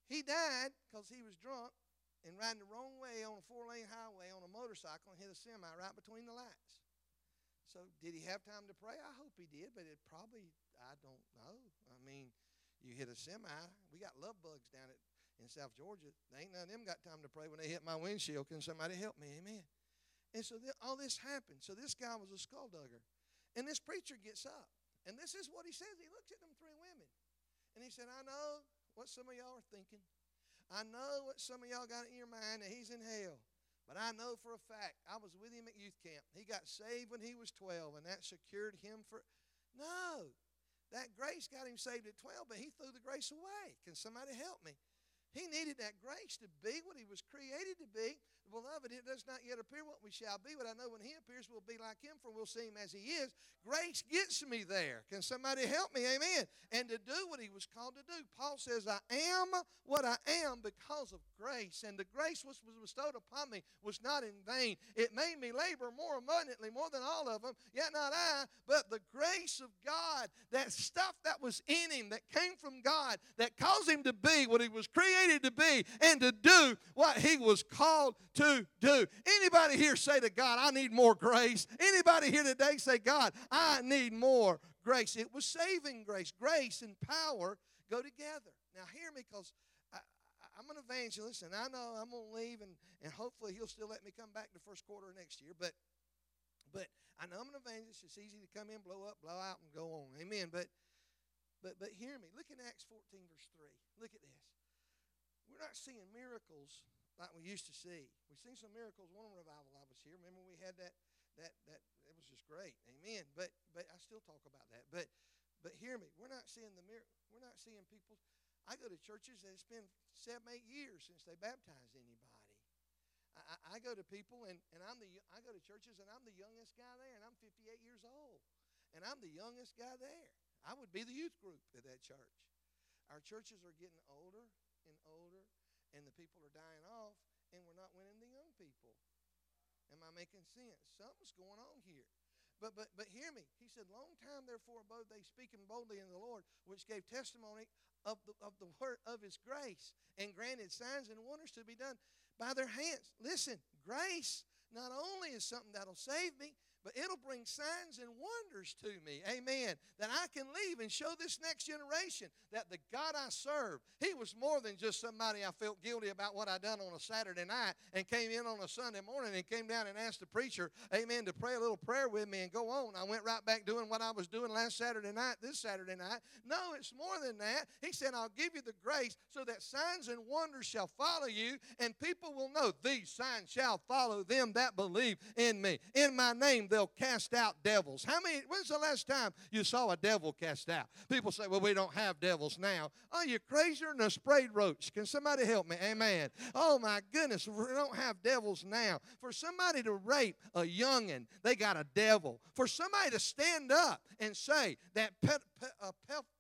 He died because he was drunk and riding the wrong way on a four lane highway on a motorcycle and hit a semi right between the lights. So, did he have time to pray? I hope he did, but it probably, I don't know. I mean, you hit a semi. We got love bugs down at, in South Georgia. They ain't none of them got time to pray when they hit my windshield. Can somebody help me? Amen. And so th- all this happened. So this guy was a skulldugger. And this preacher gets up. And this is what he says. He looks at them. And he said, I know what some of y'all are thinking. I know what some of y'all got in your mind that he's in hell. But I know for a fact, I was with him at youth camp. He got saved when he was 12, and that secured him for. No, that grace got him saved at 12, but he threw the grace away. Can somebody help me? He needed that grace to be what he was created to be. Beloved, it does not yet appear what we shall be, but I know when he appears, we'll be like him, for we'll see him as he is. Grace gets me there. Can somebody help me? Amen. And to do what he was called to do. Paul says, I am what I am because of grace. And the grace which was bestowed upon me was not in vain. It made me labor more abundantly, more than all of them, yet not I, but the grace of God, that stuff that was in him, that came from God, that caused him to be what he was created to be, and to do what he was called to do. Anybody here say to God, I need more grace? Anybody here today say, God, I need more grace? It was saving grace. Grace and power go together. Now, hear me because I'm an evangelist, and I know I'm going to leave, and, and hopefully he'll still let me come back the first quarter of next year. But but I know I'm an evangelist. It's easy to come in, blow up, blow out, and go on. Amen. But but but hear me. Look at Acts 14, verse 3. Look at this. We're not seeing miracles like we used to see. We've seen some miracles. One revival I was here. Remember we had that that that it was just great. Amen. But but I still talk about that. But but hear me. We're not seeing the mir- we're not seeing people I go to churches that it's been seven, eight years since they baptized anybody. I, I go to people and, and I'm the I go to churches and I'm the youngest guy there and I'm 58 years old and I'm the youngest guy there. I would be the youth group at that church. Our churches are getting older and older and the people are dying off and we're not winning the young people. Am I making sense? Something's going on here. But but but hear me. He said, Long time therefore abode they speaking boldly in the Lord, which gave testimony of the of the word of his grace, and granted signs and wonders to be done by their hands. Listen, grace not only is something that'll save me, but it'll bring signs and wonders to me. Amen. That I can leave and show this next generation that the God I serve, He was more than just somebody I felt guilty about what I done on a Saturday night and came in on a Sunday morning and came down and asked the preacher, Amen, to pray a little prayer with me and go on. I went right back doing what I was doing last Saturday night, this Saturday night. No, it's more than that. He said, I'll give you the grace so that signs and wonders shall follow you, and people will know these signs shall follow them that believe in me. In my name, they'll cast out devils. How many, when's the last time you saw a devil cast out? People say, well, we don't have devils now. Oh, you're crazier than a sprayed roach. Can somebody help me? Amen. Oh, my goodness, we don't have devils now. For somebody to rape a youngin', they got a devil. For somebody to stand up and say that pe- pe- uh,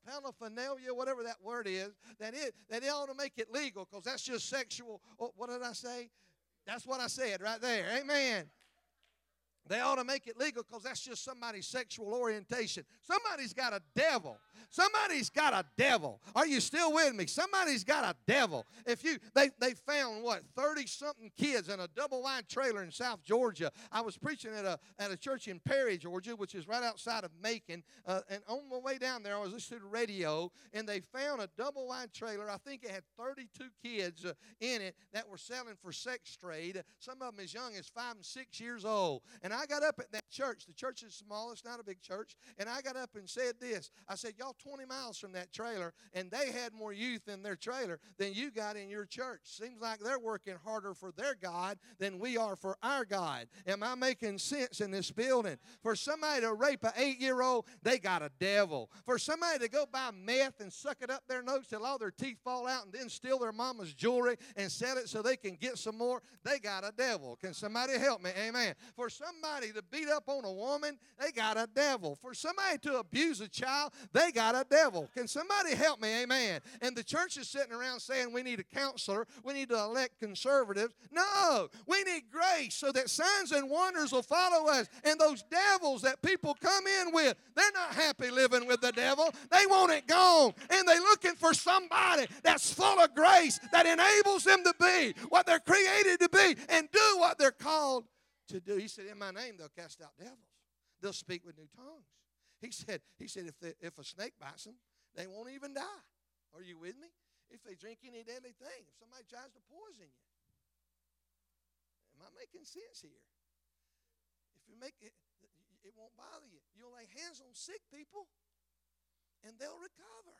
paraphernalia, whatever that word is, that it that it ought to make it legal because that's just sexual. Oh, what did I say? That's what I said right there. Amen. They ought to make it legal because that's just somebody's sexual orientation. Somebody's got a devil. Somebody's got a devil. Are you still with me? Somebody's got a devil. If you they they found what 30 something kids in a double wide trailer in South Georgia. I was preaching at a at a church in Perry, Georgia, which is right outside of Macon. Uh, and on my way down there, I was listening to the radio, and they found a double wide trailer. I think it had 32 kids uh, in it that were selling for sex trade. Some of them as young as five and six years old. And I got up at that church. The church is small, it's not a big church. And I got up and said this I said, Y'all 20 miles from that trailer, and they had more youth in their trailer than you got in your church. Seems like they're working harder for their God than we are for our God. Am I making sense in this building? For somebody to rape an eight year old, they got a devil. For somebody to go buy meth and suck it up their nose till all their teeth fall out and then steal their mama's jewelry and sell it so they can get some more, they got a devil. Can somebody help me? Amen. For somebody to beat up on a woman, they got a devil. For somebody to abuse a child, they got a devil. Can somebody help me? Amen. And the church is sitting around saying we need a counselor, we need to elect conservatives. No, we need grace so that signs and wonders will follow us. And those devils that people come in with, they're not happy living with the devil. They want it gone. And they're looking for somebody that's full of grace that enables them to be what they're created to be and do what they're called to do. He said, In my name, they'll cast out devils. They'll speak with new tongues. He said, he said if, they, if a snake bites them, they won't even die. Are you with me? If they drink any deadly thing, if somebody tries to poison you. Am I making sense here? If you make it, it won't bother you. You'll lay hands on sick people and they'll recover.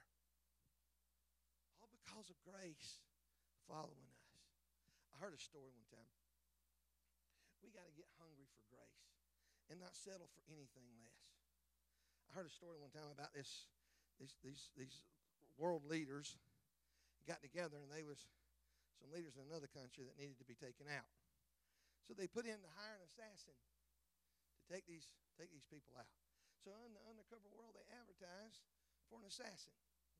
All because of grace following us. I heard a story one time. We got to get hungry for grace and not settle for anything less. I heard a story one time about this these these these world leaders got together and they was some leaders in another country that needed to be taken out. So they put in to hire an assassin to take these take these people out. So in the undercover world they advertised for an assassin.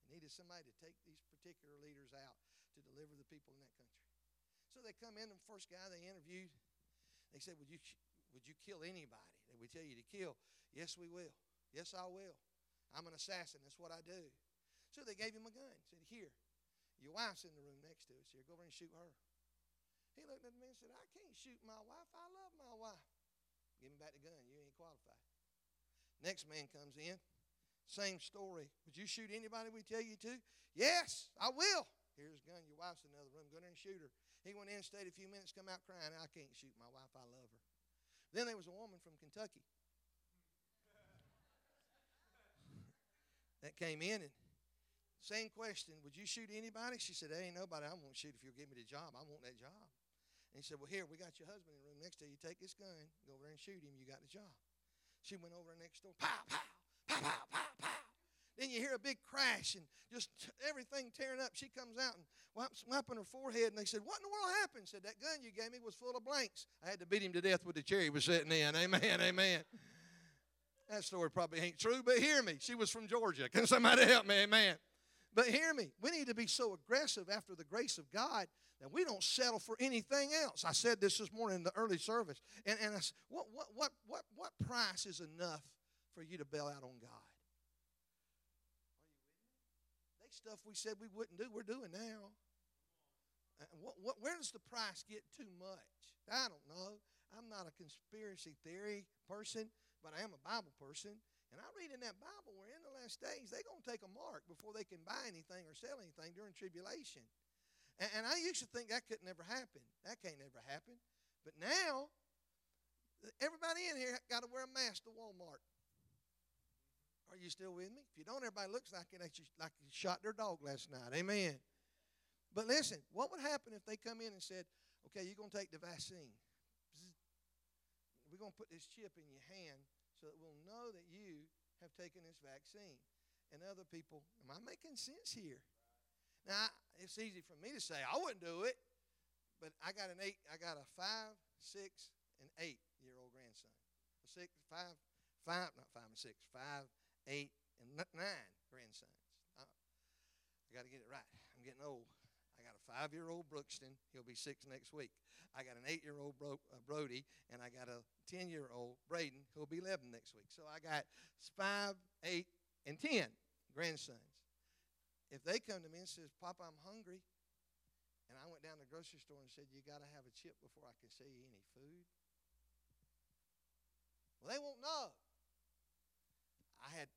They needed somebody to take these particular leaders out to deliver the people in that country. So they come in, the first guy they interviewed, they said, Would you, would you kill anybody that we tell you to kill? Yes, we will. Yes, I will. I'm an assassin. That's what I do. So they gave him a gun. Said, Here, your wife's in the room next to us. Here, go over and shoot her. He looked at me and said, I can't shoot my wife. I love my wife. Give him back the gun. You ain't qualified. Next man comes in. Same story. Would you shoot anybody we tell you to? Yes, I will. Here's a gun. Your wife's in the other room. Go there and shoot her. He went in, stayed a few minutes, come out crying. I can't shoot my wife. I love her. Then there was a woman from Kentucky that came in and same question. Would you shoot anybody? She said, ain't nobody I won't shoot if you'll give me the job. I want that job. And he said, Well, here, we got your husband in the room next to you. Take this gun, go over there and shoot him. You got the job. She went over next door. Pow, pow, pow, pow, pow, pow. and you hear a big crash and just everything tearing up. She comes out and wipes, wiping her forehead, and they said, What in the world happened? Said, That gun you gave me was full of blanks. I had to beat him to death with the chair he was sitting in. Amen, amen. That story probably ain't true, but hear me. She was from Georgia. Can somebody help me? Amen. But hear me. We need to be so aggressive after the grace of God that we don't settle for anything else. I said this this morning in the early service. And, and I said, what, what, what, what, what price is enough for you to bail out on God? They stuff we said we wouldn't do, we're doing now. Uh, what, what, where does the price get too much? I don't know. I'm not a conspiracy theory person but I am a Bible person. And I read in that Bible we're in the last days, they're going to take a mark before they can buy anything or sell anything during tribulation. And, and I used to think that could never happen. That can't never happen. But now, everybody in here got to wear a mask to Walmart. Are you still with me? If you don't, everybody looks like it like you shot their dog last night. Amen. But listen, what would happen if they come in and said, okay, you're going to take the vaccine? We're going to put this chip in your hand so that we'll know that you have taken this vaccine. And other people, am I making sense here? Now, it's easy for me to say I wouldn't do it, but I got an eight, I got a five, six, and eight year old grandson. A six, five, five, not five and six, five, eight, and nine grandsons. Uh, I, I got to get it right. I'm getting old. Five year old Brookston. He'll be six next week. I got an eight year old Bro- uh, Brody, and I got a 10 year old Braden, who'll be 11 next week. So I got five, eight, and 10 grandsons. If they come to me and says, Papa, I'm hungry, and I went down to the grocery store and said, You got to have a chip before I can you any food. Well, they won't know. I had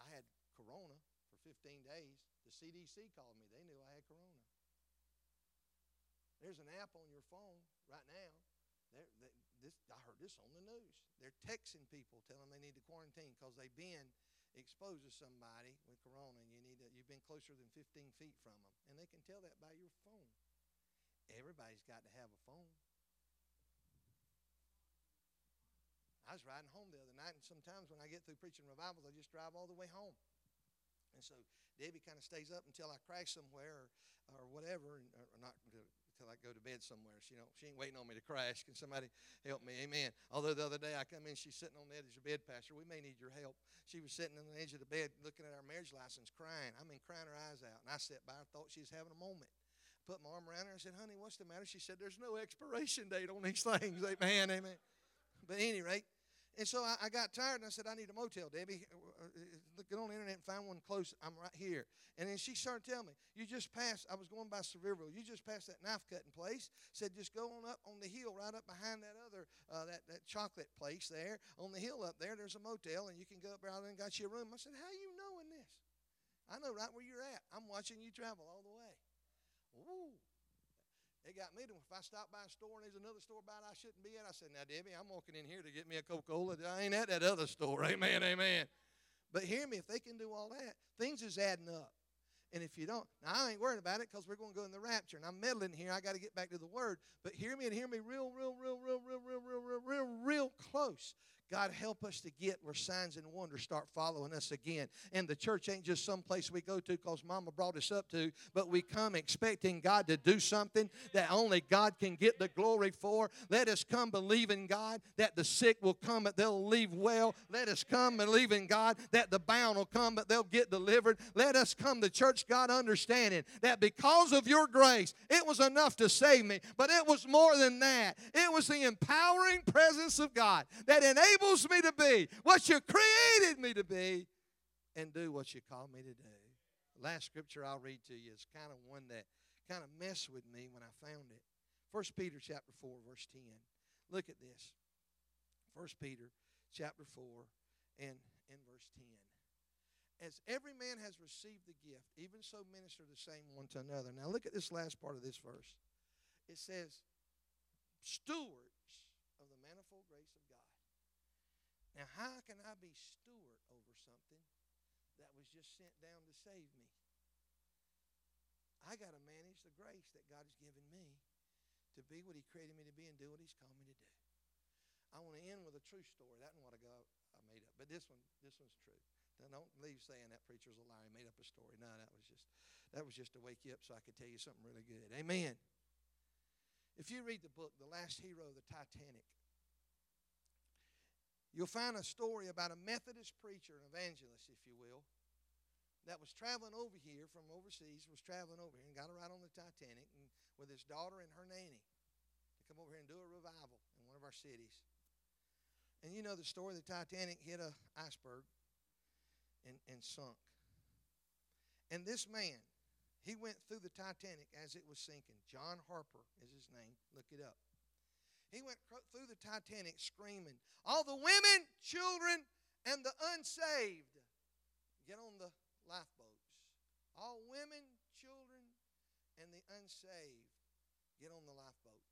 I had corona for 15 days. The CDC called me. They knew I had corona. There's an app on your phone right now. They, this, I heard this on the news. They're texting people, telling them they need to quarantine because they've been exposed to somebody with corona, and you need to, you've been closer than 15 feet from them, and they can tell that by your phone. Everybody's got to have a phone. I was riding home the other night, and sometimes when I get through preaching revivals, I just drive all the way home. And so Debbie kind of stays up until I crash somewhere or, or whatever, and, or not till I go to bed somewhere. She, know, she ain't waiting on me to crash. Can somebody help me? Amen. Although the other day I come in, she's sitting on the edge of bed, Pastor. We may need your help. She was sitting on the edge of the bed looking at our marriage license, crying. I mean, crying her eyes out. And I sat by her, thought she was having a moment. Put my arm around her and said, Honey, what's the matter? She said, There's no expiration date on these things. Amen, amen. But at any rate, and so I, I, got tired and I said, I need a motel, Debbie. Get on the internet and find one close. I'm right here. And then she started telling me, You just passed, I was going by Sevierville, you just passed that knife cutting place. Said, Just go on up on the hill right up behind that other, uh, that, that chocolate place there. On the hill up there, there's a motel and you can go up there and got you a room. I said, How you knowing this? I know right where you're at. I'm watching you travel all the way. Ooh. It got me to, if I stop by a store and there's another store by it I shouldn't be at, I said, Now, Debbie, I'm walking in here to get me a Coca Cola. I ain't at that other store. Amen, amen. But hear me, if they can do all that, things is adding up. And if you don't, now I ain't worried about it because we're going to go in the rapture. And I'm meddling here. I got to get back to the word. But hear me and hear me real, real, real, real, real, real, real, real, real, real close. God, help us to get where signs and wonders start following us again. And the church ain't just some place we go to because mama brought us up to, but we come expecting God to do something that only God can get the glory for. Let us come believing God that the sick will come, but they'll leave well. Let us come believing God that the bound will come, but they'll get delivered. Let us come to church, God, understanding that because of your grace, it was enough to save me, but it was more than that. It was the empowering presence of God that enabled enables me to be what you created me to be and do what you call me to do. The last scripture I'll read to you is kind of one that kind of messed with me when I found it. 1 Peter chapter 4 verse 10. Look at this. 1 Peter chapter 4 and in verse 10. As every man has received the gift, even so minister the same one to another. Now look at this last part of this verse. It says, steward now, how can I be steward over something that was just sent down to save me? I got to manage the grace that God has given me to be what He created me to be and do what He's called me to do. I want to end with a true story. That one what I got I made up, but this one, this one's true. Don't leave saying that preacher's a liar. He made up a story. No, that was just that was just to wake you up so I could tell you something really good. Amen. If you read the book, The Last Hero of the Titanic, you'll find a story about a Methodist preacher, an evangelist, if you will, that was traveling over here from overseas, was traveling over here and got a ride on the Titanic and with his daughter and her nanny to come over here and do a revival in one of our cities. And you know the story the Titanic hit a iceberg and, and sunk. And this man, he went through the Titanic as it was sinking. John Harper is his name. Look it up. He went through the Titanic screaming, All the women, children, and the unsaved, get on the lifeboats. All women, children, and the unsaved, get on the lifeboats.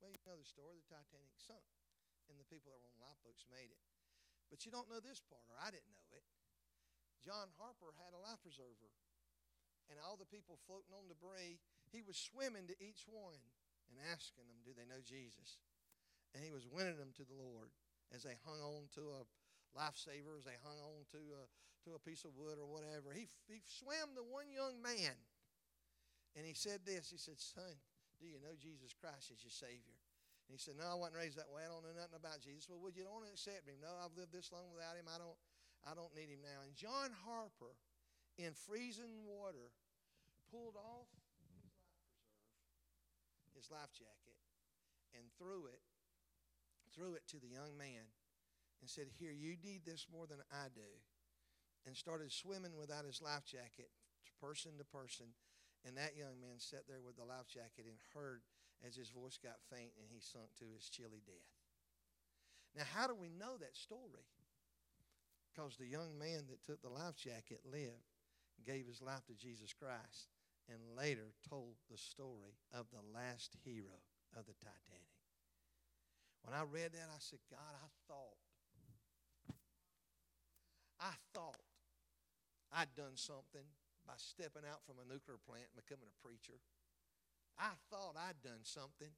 Well, you know the story. The Titanic sunk, and the people that were on lifeboats made it. But you don't know this part, or I didn't know it. John Harper had a life preserver and all the people floating on debris, he was swimming to each one and asking them, Do they know Jesus? And he was winning them to the Lord as they hung on to a lifesaver, as they hung on to a, to a piece of wood or whatever. He, he swam the one young man. And he said this He said, Son, do you know Jesus Christ as your Savior? And he said, No, I wasn't raised that way. I don't know nothing about Jesus. Well, would you don't accept him? No, I've lived this long without him. I don't, I don't need him now. And John Harper in freezing water, pulled off his life preserve, his life jacket, and threw it, threw it to the young man and said, Here, you need this more than I do. And started swimming without his life jacket, person to person. And that young man sat there with the life jacket and heard as his voice got faint and he sunk to his chilly death. Now, how do we know that story? Because the young man that took the life jacket lived gave his life to Jesus Christ, and later told the story of the last hero of the Titanic. When I read that, I said, God, I thought, I thought I'd done something by stepping out from a nuclear plant and becoming a preacher. I thought I'd done something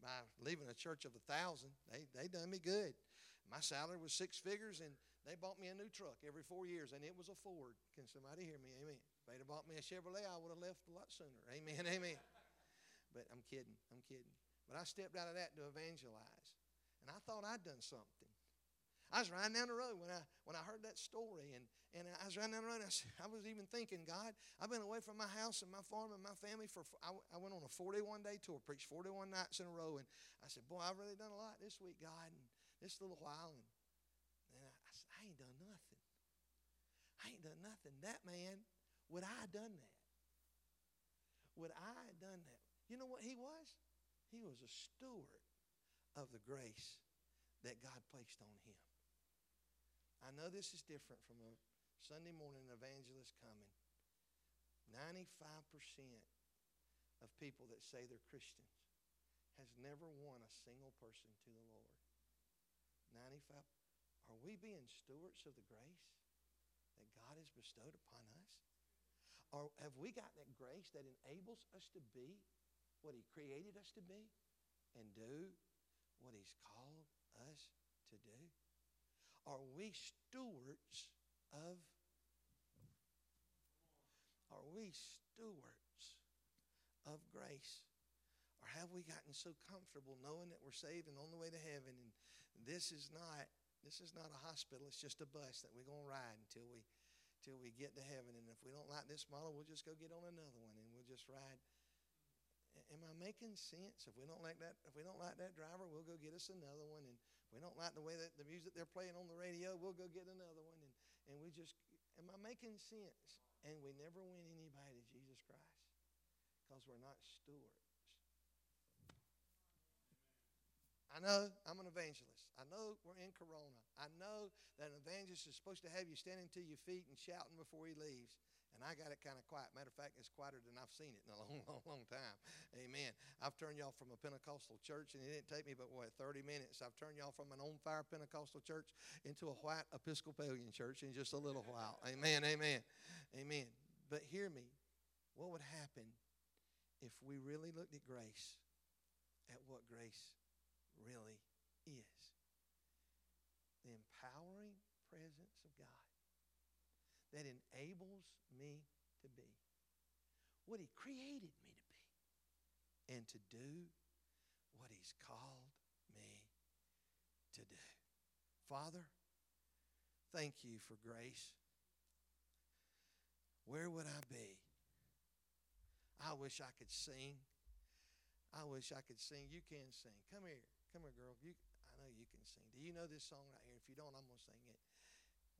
by leaving a church of a thousand. They, they done me good. My salary was six figures, and they bought me a new truck every four years, and it was a Ford. Can somebody hear me? Amen. If they'd have bought me a Chevrolet, I would have left a lot sooner. Amen. Amen. But I'm kidding. I'm kidding. But I stepped out of that to evangelize, and I thought I'd done something. I was riding down the road when I when I heard that story, and, and I was riding down the road. I, I was even thinking, God, I've been away from my house and my farm and my family for. I, I went on a 41 day tour, preached 41 nights in a row, and I said, Boy, I've really done a lot this week, God, and this little while. And and I said, I ain't done nothing. I ain't done nothing. That man, would I have done that? Would I have done that? You know what he was? He was a steward of the grace that God placed on him. I know this is different from a Sunday morning evangelist coming. 95% of people that say they're Christians has never won a single person to the Lord. 95 are we being stewards of the grace that God has bestowed upon us? Or have we got that grace that enables us to be what He created us to be and do what He's called us to do? Are we stewards of are we stewards of grace? Or have we gotten so comfortable knowing that we're saved and on the way to heaven and this is not this is not a hospital, it's just a bus that we're to ride until we till we get to heaven. And if we don't like this model, we'll just go get on another one and we'll just ride. Am I making sense? If we don't like that, if we don't like that driver, we'll go get us another one. And if we don't like the way that the music they're playing on the radio, we'll go get another one. And, and we just, am I making sense? And we never win anybody to Jesus Christ because we're not stewards. I know I'm an evangelist. I know we're in Corona. I know that an evangelist is supposed to have you standing to your feet and shouting before he leaves. And I got it kind of quiet. Matter of fact, it's quieter than I've seen it in a long, long, long time. Amen. I've turned y'all from a Pentecostal church, and it didn't take me but, what, 30 minutes. I've turned y'all from an on fire Pentecostal church into a white Episcopalian church in just a little while. Amen. Amen. Amen. But hear me. What would happen if we really looked at grace, at what grace really is the empowering presence of God that enables me to be what He created me to be and to do what He's called me to do. Father, thank you for grace. Where would I be? I wish I could sing. I wish I could sing. You can sing. Come here. Come here, girl. You, I know you can sing. Do you know this song right here? If you don't, I'm going to sing it.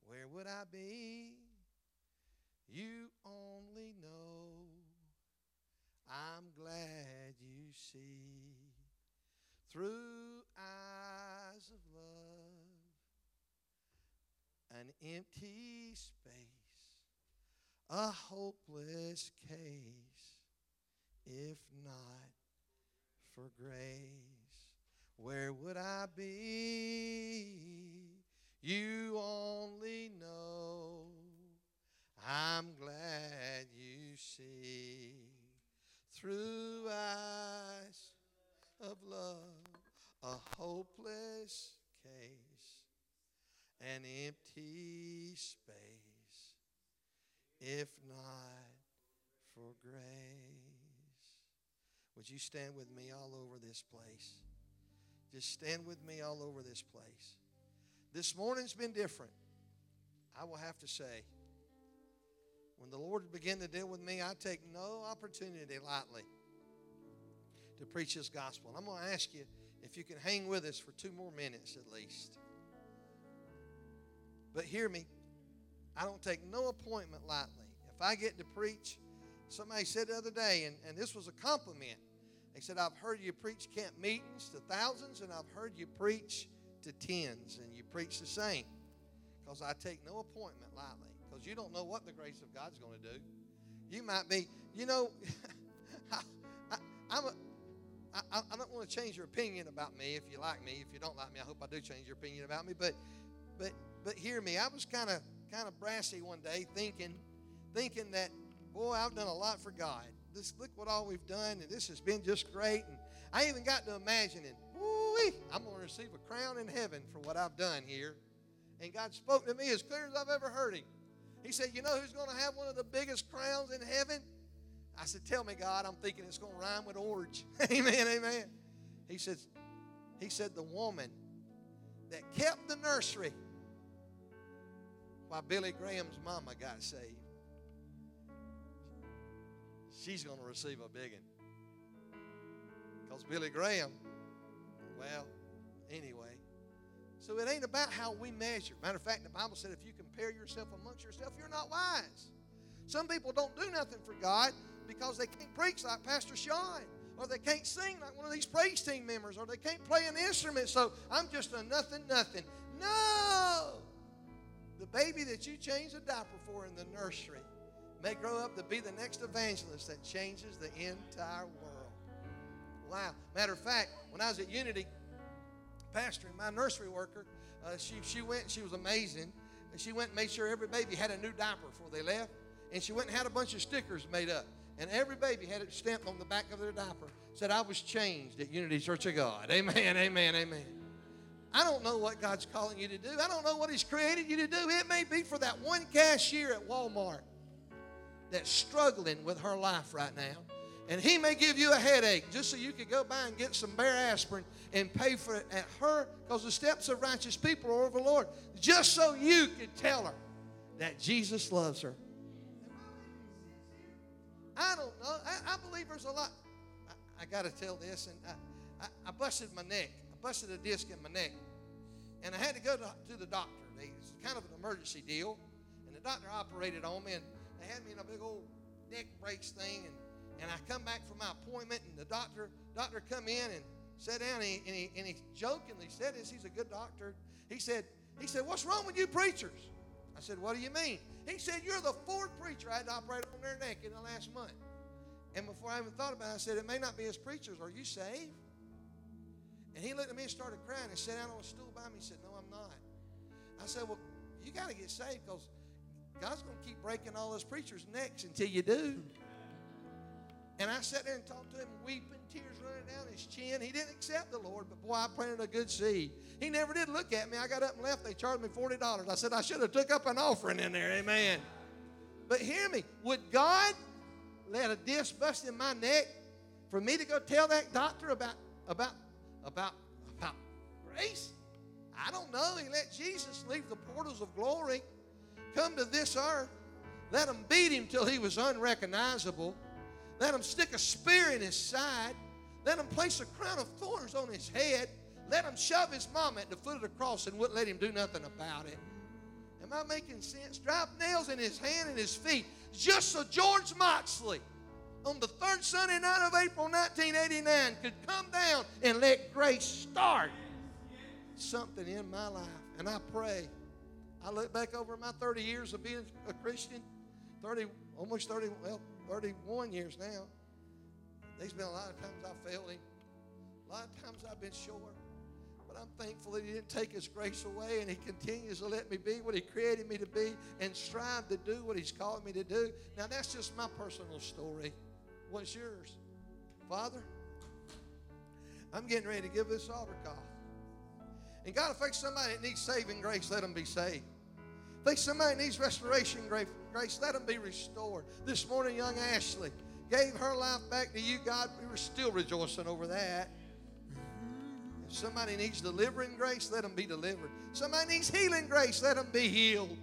Where would I be? You only know. I'm glad you see through eyes of love an empty space, a hopeless case, if not for grace. Where would I be? You only know. I'm glad you see through eyes of love a hopeless case, an empty space, if not for grace. Would you stand with me all over this place? Just stand with me all over this place. This morning's been different. I will have to say, when the Lord began to deal with me, I take no opportunity lightly to preach His gospel. And I'm going to ask you if you can hang with us for two more minutes at least. But hear me, I don't take no appointment lightly. If I get to preach, somebody said the other day, and, and this was a compliment. They said, I've heard you preach camp meetings to thousands, and I've heard you preach to tens, and you preach the same. Because I take no appointment lightly because you don't know what the grace of God's going to do. You might be, you know, I, I, I'm a, I, I don't want to change your opinion about me if you like me. If you don't like me, I hope I do change your opinion about me. But, but, but hear me. I was kind of, kind of brassy one day, thinking, thinking that, boy, I've done a lot for God. This, look what all we've done, and this has been just great. And I even got to imagining, woo I'm going to receive a crown in heaven for what I've done here. And God spoke to me as clear as I've ever heard Him. He said, You know who's going to have one of the biggest crowns in heaven? I said, Tell me, God. I'm thinking it's going to rhyme with orange. amen, amen. He said, He said, The woman that kept the nursery while Billy Graham's mama got saved, she's going to receive a big one. Because Billy Graham, well, anyway, so it ain't about how we measure. Matter of fact, the Bible said if you compare yourself amongst yourself, you're not wise. Some people don't do nothing for God because they can't preach like Pastor Sean, or they can't sing like one of these praise team members, or they can't play an instrument. So I'm just a nothing, nothing. No! The baby that you changed a diaper for in the nursery may grow up to be the next evangelist that changes the entire world. Wow. Matter of fact, when I was at Unity, pastoring, my nursery worker, uh, she, she went she was amazing. She went and made sure every baby had a new diaper before they left. And she went and had a bunch of stickers made up. And every baby had it stamped on the back of their diaper. Said, I was changed at Unity Church of God. Amen, amen, amen. I don't know what God's calling you to do. I don't know what He's created you to do. It may be for that one cashier at Walmart that's struggling with her life right now. And he may give you a headache just so you could go by and get some Bayer aspirin and pay for it at her because the steps of righteous people are over the Lord. Just so you could tell her that Jesus loves her. I don't know. I, I believe there's a lot. I, I got to tell this, and I, I, I, busted my neck. I busted a disc in my neck, and I had to go to, to the doctor. They, it's kind of an emergency deal, and the doctor operated on me, and they had me in a big old neck brace thing, and and I come back from my appointment, and the doctor doctor come in and sat down, and he, and he, and he jokingly said this. He's a good doctor. He said, he said, what's wrong with you preachers? I said, what do you mean? He said, you're the fourth preacher I had to operate on their neck in the last month. And before I even thought about it, I said, it may not be as preachers. Are you saved? And he looked at me and started crying and sat down on a stool by me and said, no, I'm not. I said, well, you got to get saved because God's going to keep breaking all those preachers' necks until you do. And I sat there and talked to him, weeping, tears running down his chin. He didn't accept the Lord, but boy, I planted a good seed. He never did look at me. I got up and left. They charged me $40. I said, I should have took up an offering in there. Amen. But hear me, would God let a disc bust in my neck for me to go tell that doctor about about about about grace? I don't know. He let Jesus leave the portals of glory, come to this earth, let him beat him till he was unrecognizable, let him stick a spear in his side, let him place a crown of thorns on his head, let him shove his mama at the foot of the cross and wouldn't let him do nothing about it. Am I making sense? Drive nails in his hand and his feet just so George Moxley on the third Sunday night of April 1989 could come down and let grace start something in my life. And I pray. I look back over my 30 years of being a Christian, 30, almost 30, well, 31 years now. There's been a lot of times I've failed him. A lot of times I've been short. But I'm thankful that he didn't take his grace away and he continues to let me be what he created me to be and strive to do what he's called me to do. Now, that's just my personal story. What's yours? Father, I'm getting ready to give this altar call. And God, if there's somebody that needs saving grace, let them be saved. There's somebody needs restoration grace, let them be restored. This morning, young Ashley gave her life back to you, God. We were still rejoicing over that. If somebody needs delivering grace, let them be delivered. Somebody needs healing grace, let them be healed.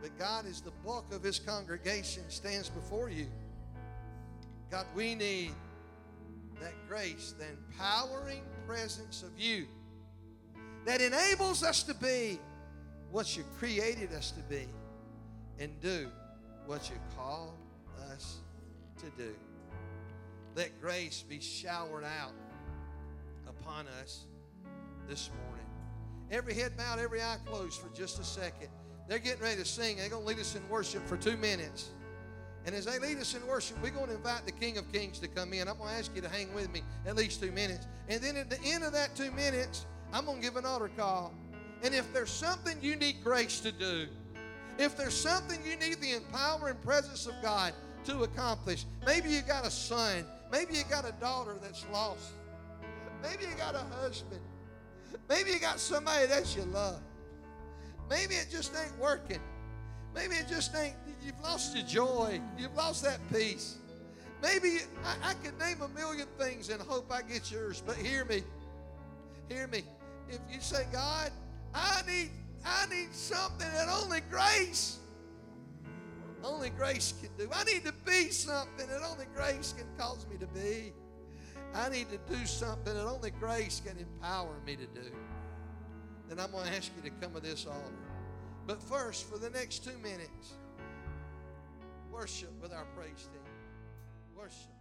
But God, is the bulk of His congregation stands before you, God, we need that grace, the empowering presence of you that enables us to be what you created us to be and do what you call us to do. Let grace be showered out upon us this morning. Every head bowed, every eye closed for just a second. They're getting ready to sing. They're going to lead us in worship for two minutes. And as they lead us in worship, we're going to invite the King of Kings to come in. I'm going to ask you to hang with me at least two minutes. And then at the end of that two minutes, I'm going to give an altar call. And if there's something you need grace to do, if there's something you need the empowering presence of God to accomplish, maybe you got a son, maybe you got a daughter that's lost, maybe you got a husband, maybe you got somebody that you love, maybe it just ain't working, maybe it just ain't, you've lost your joy, you've lost that peace. Maybe I, I could name a million things and hope I get yours, but hear me. Hear me if you say, God, I need, I need something that only grace, only grace can do. I need to be something that only grace can cause me to be. I need to do something that only grace can empower me to do. Then I'm going to ask you to come to this altar. But first, for the next two minutes, worship with our praise team. Worship.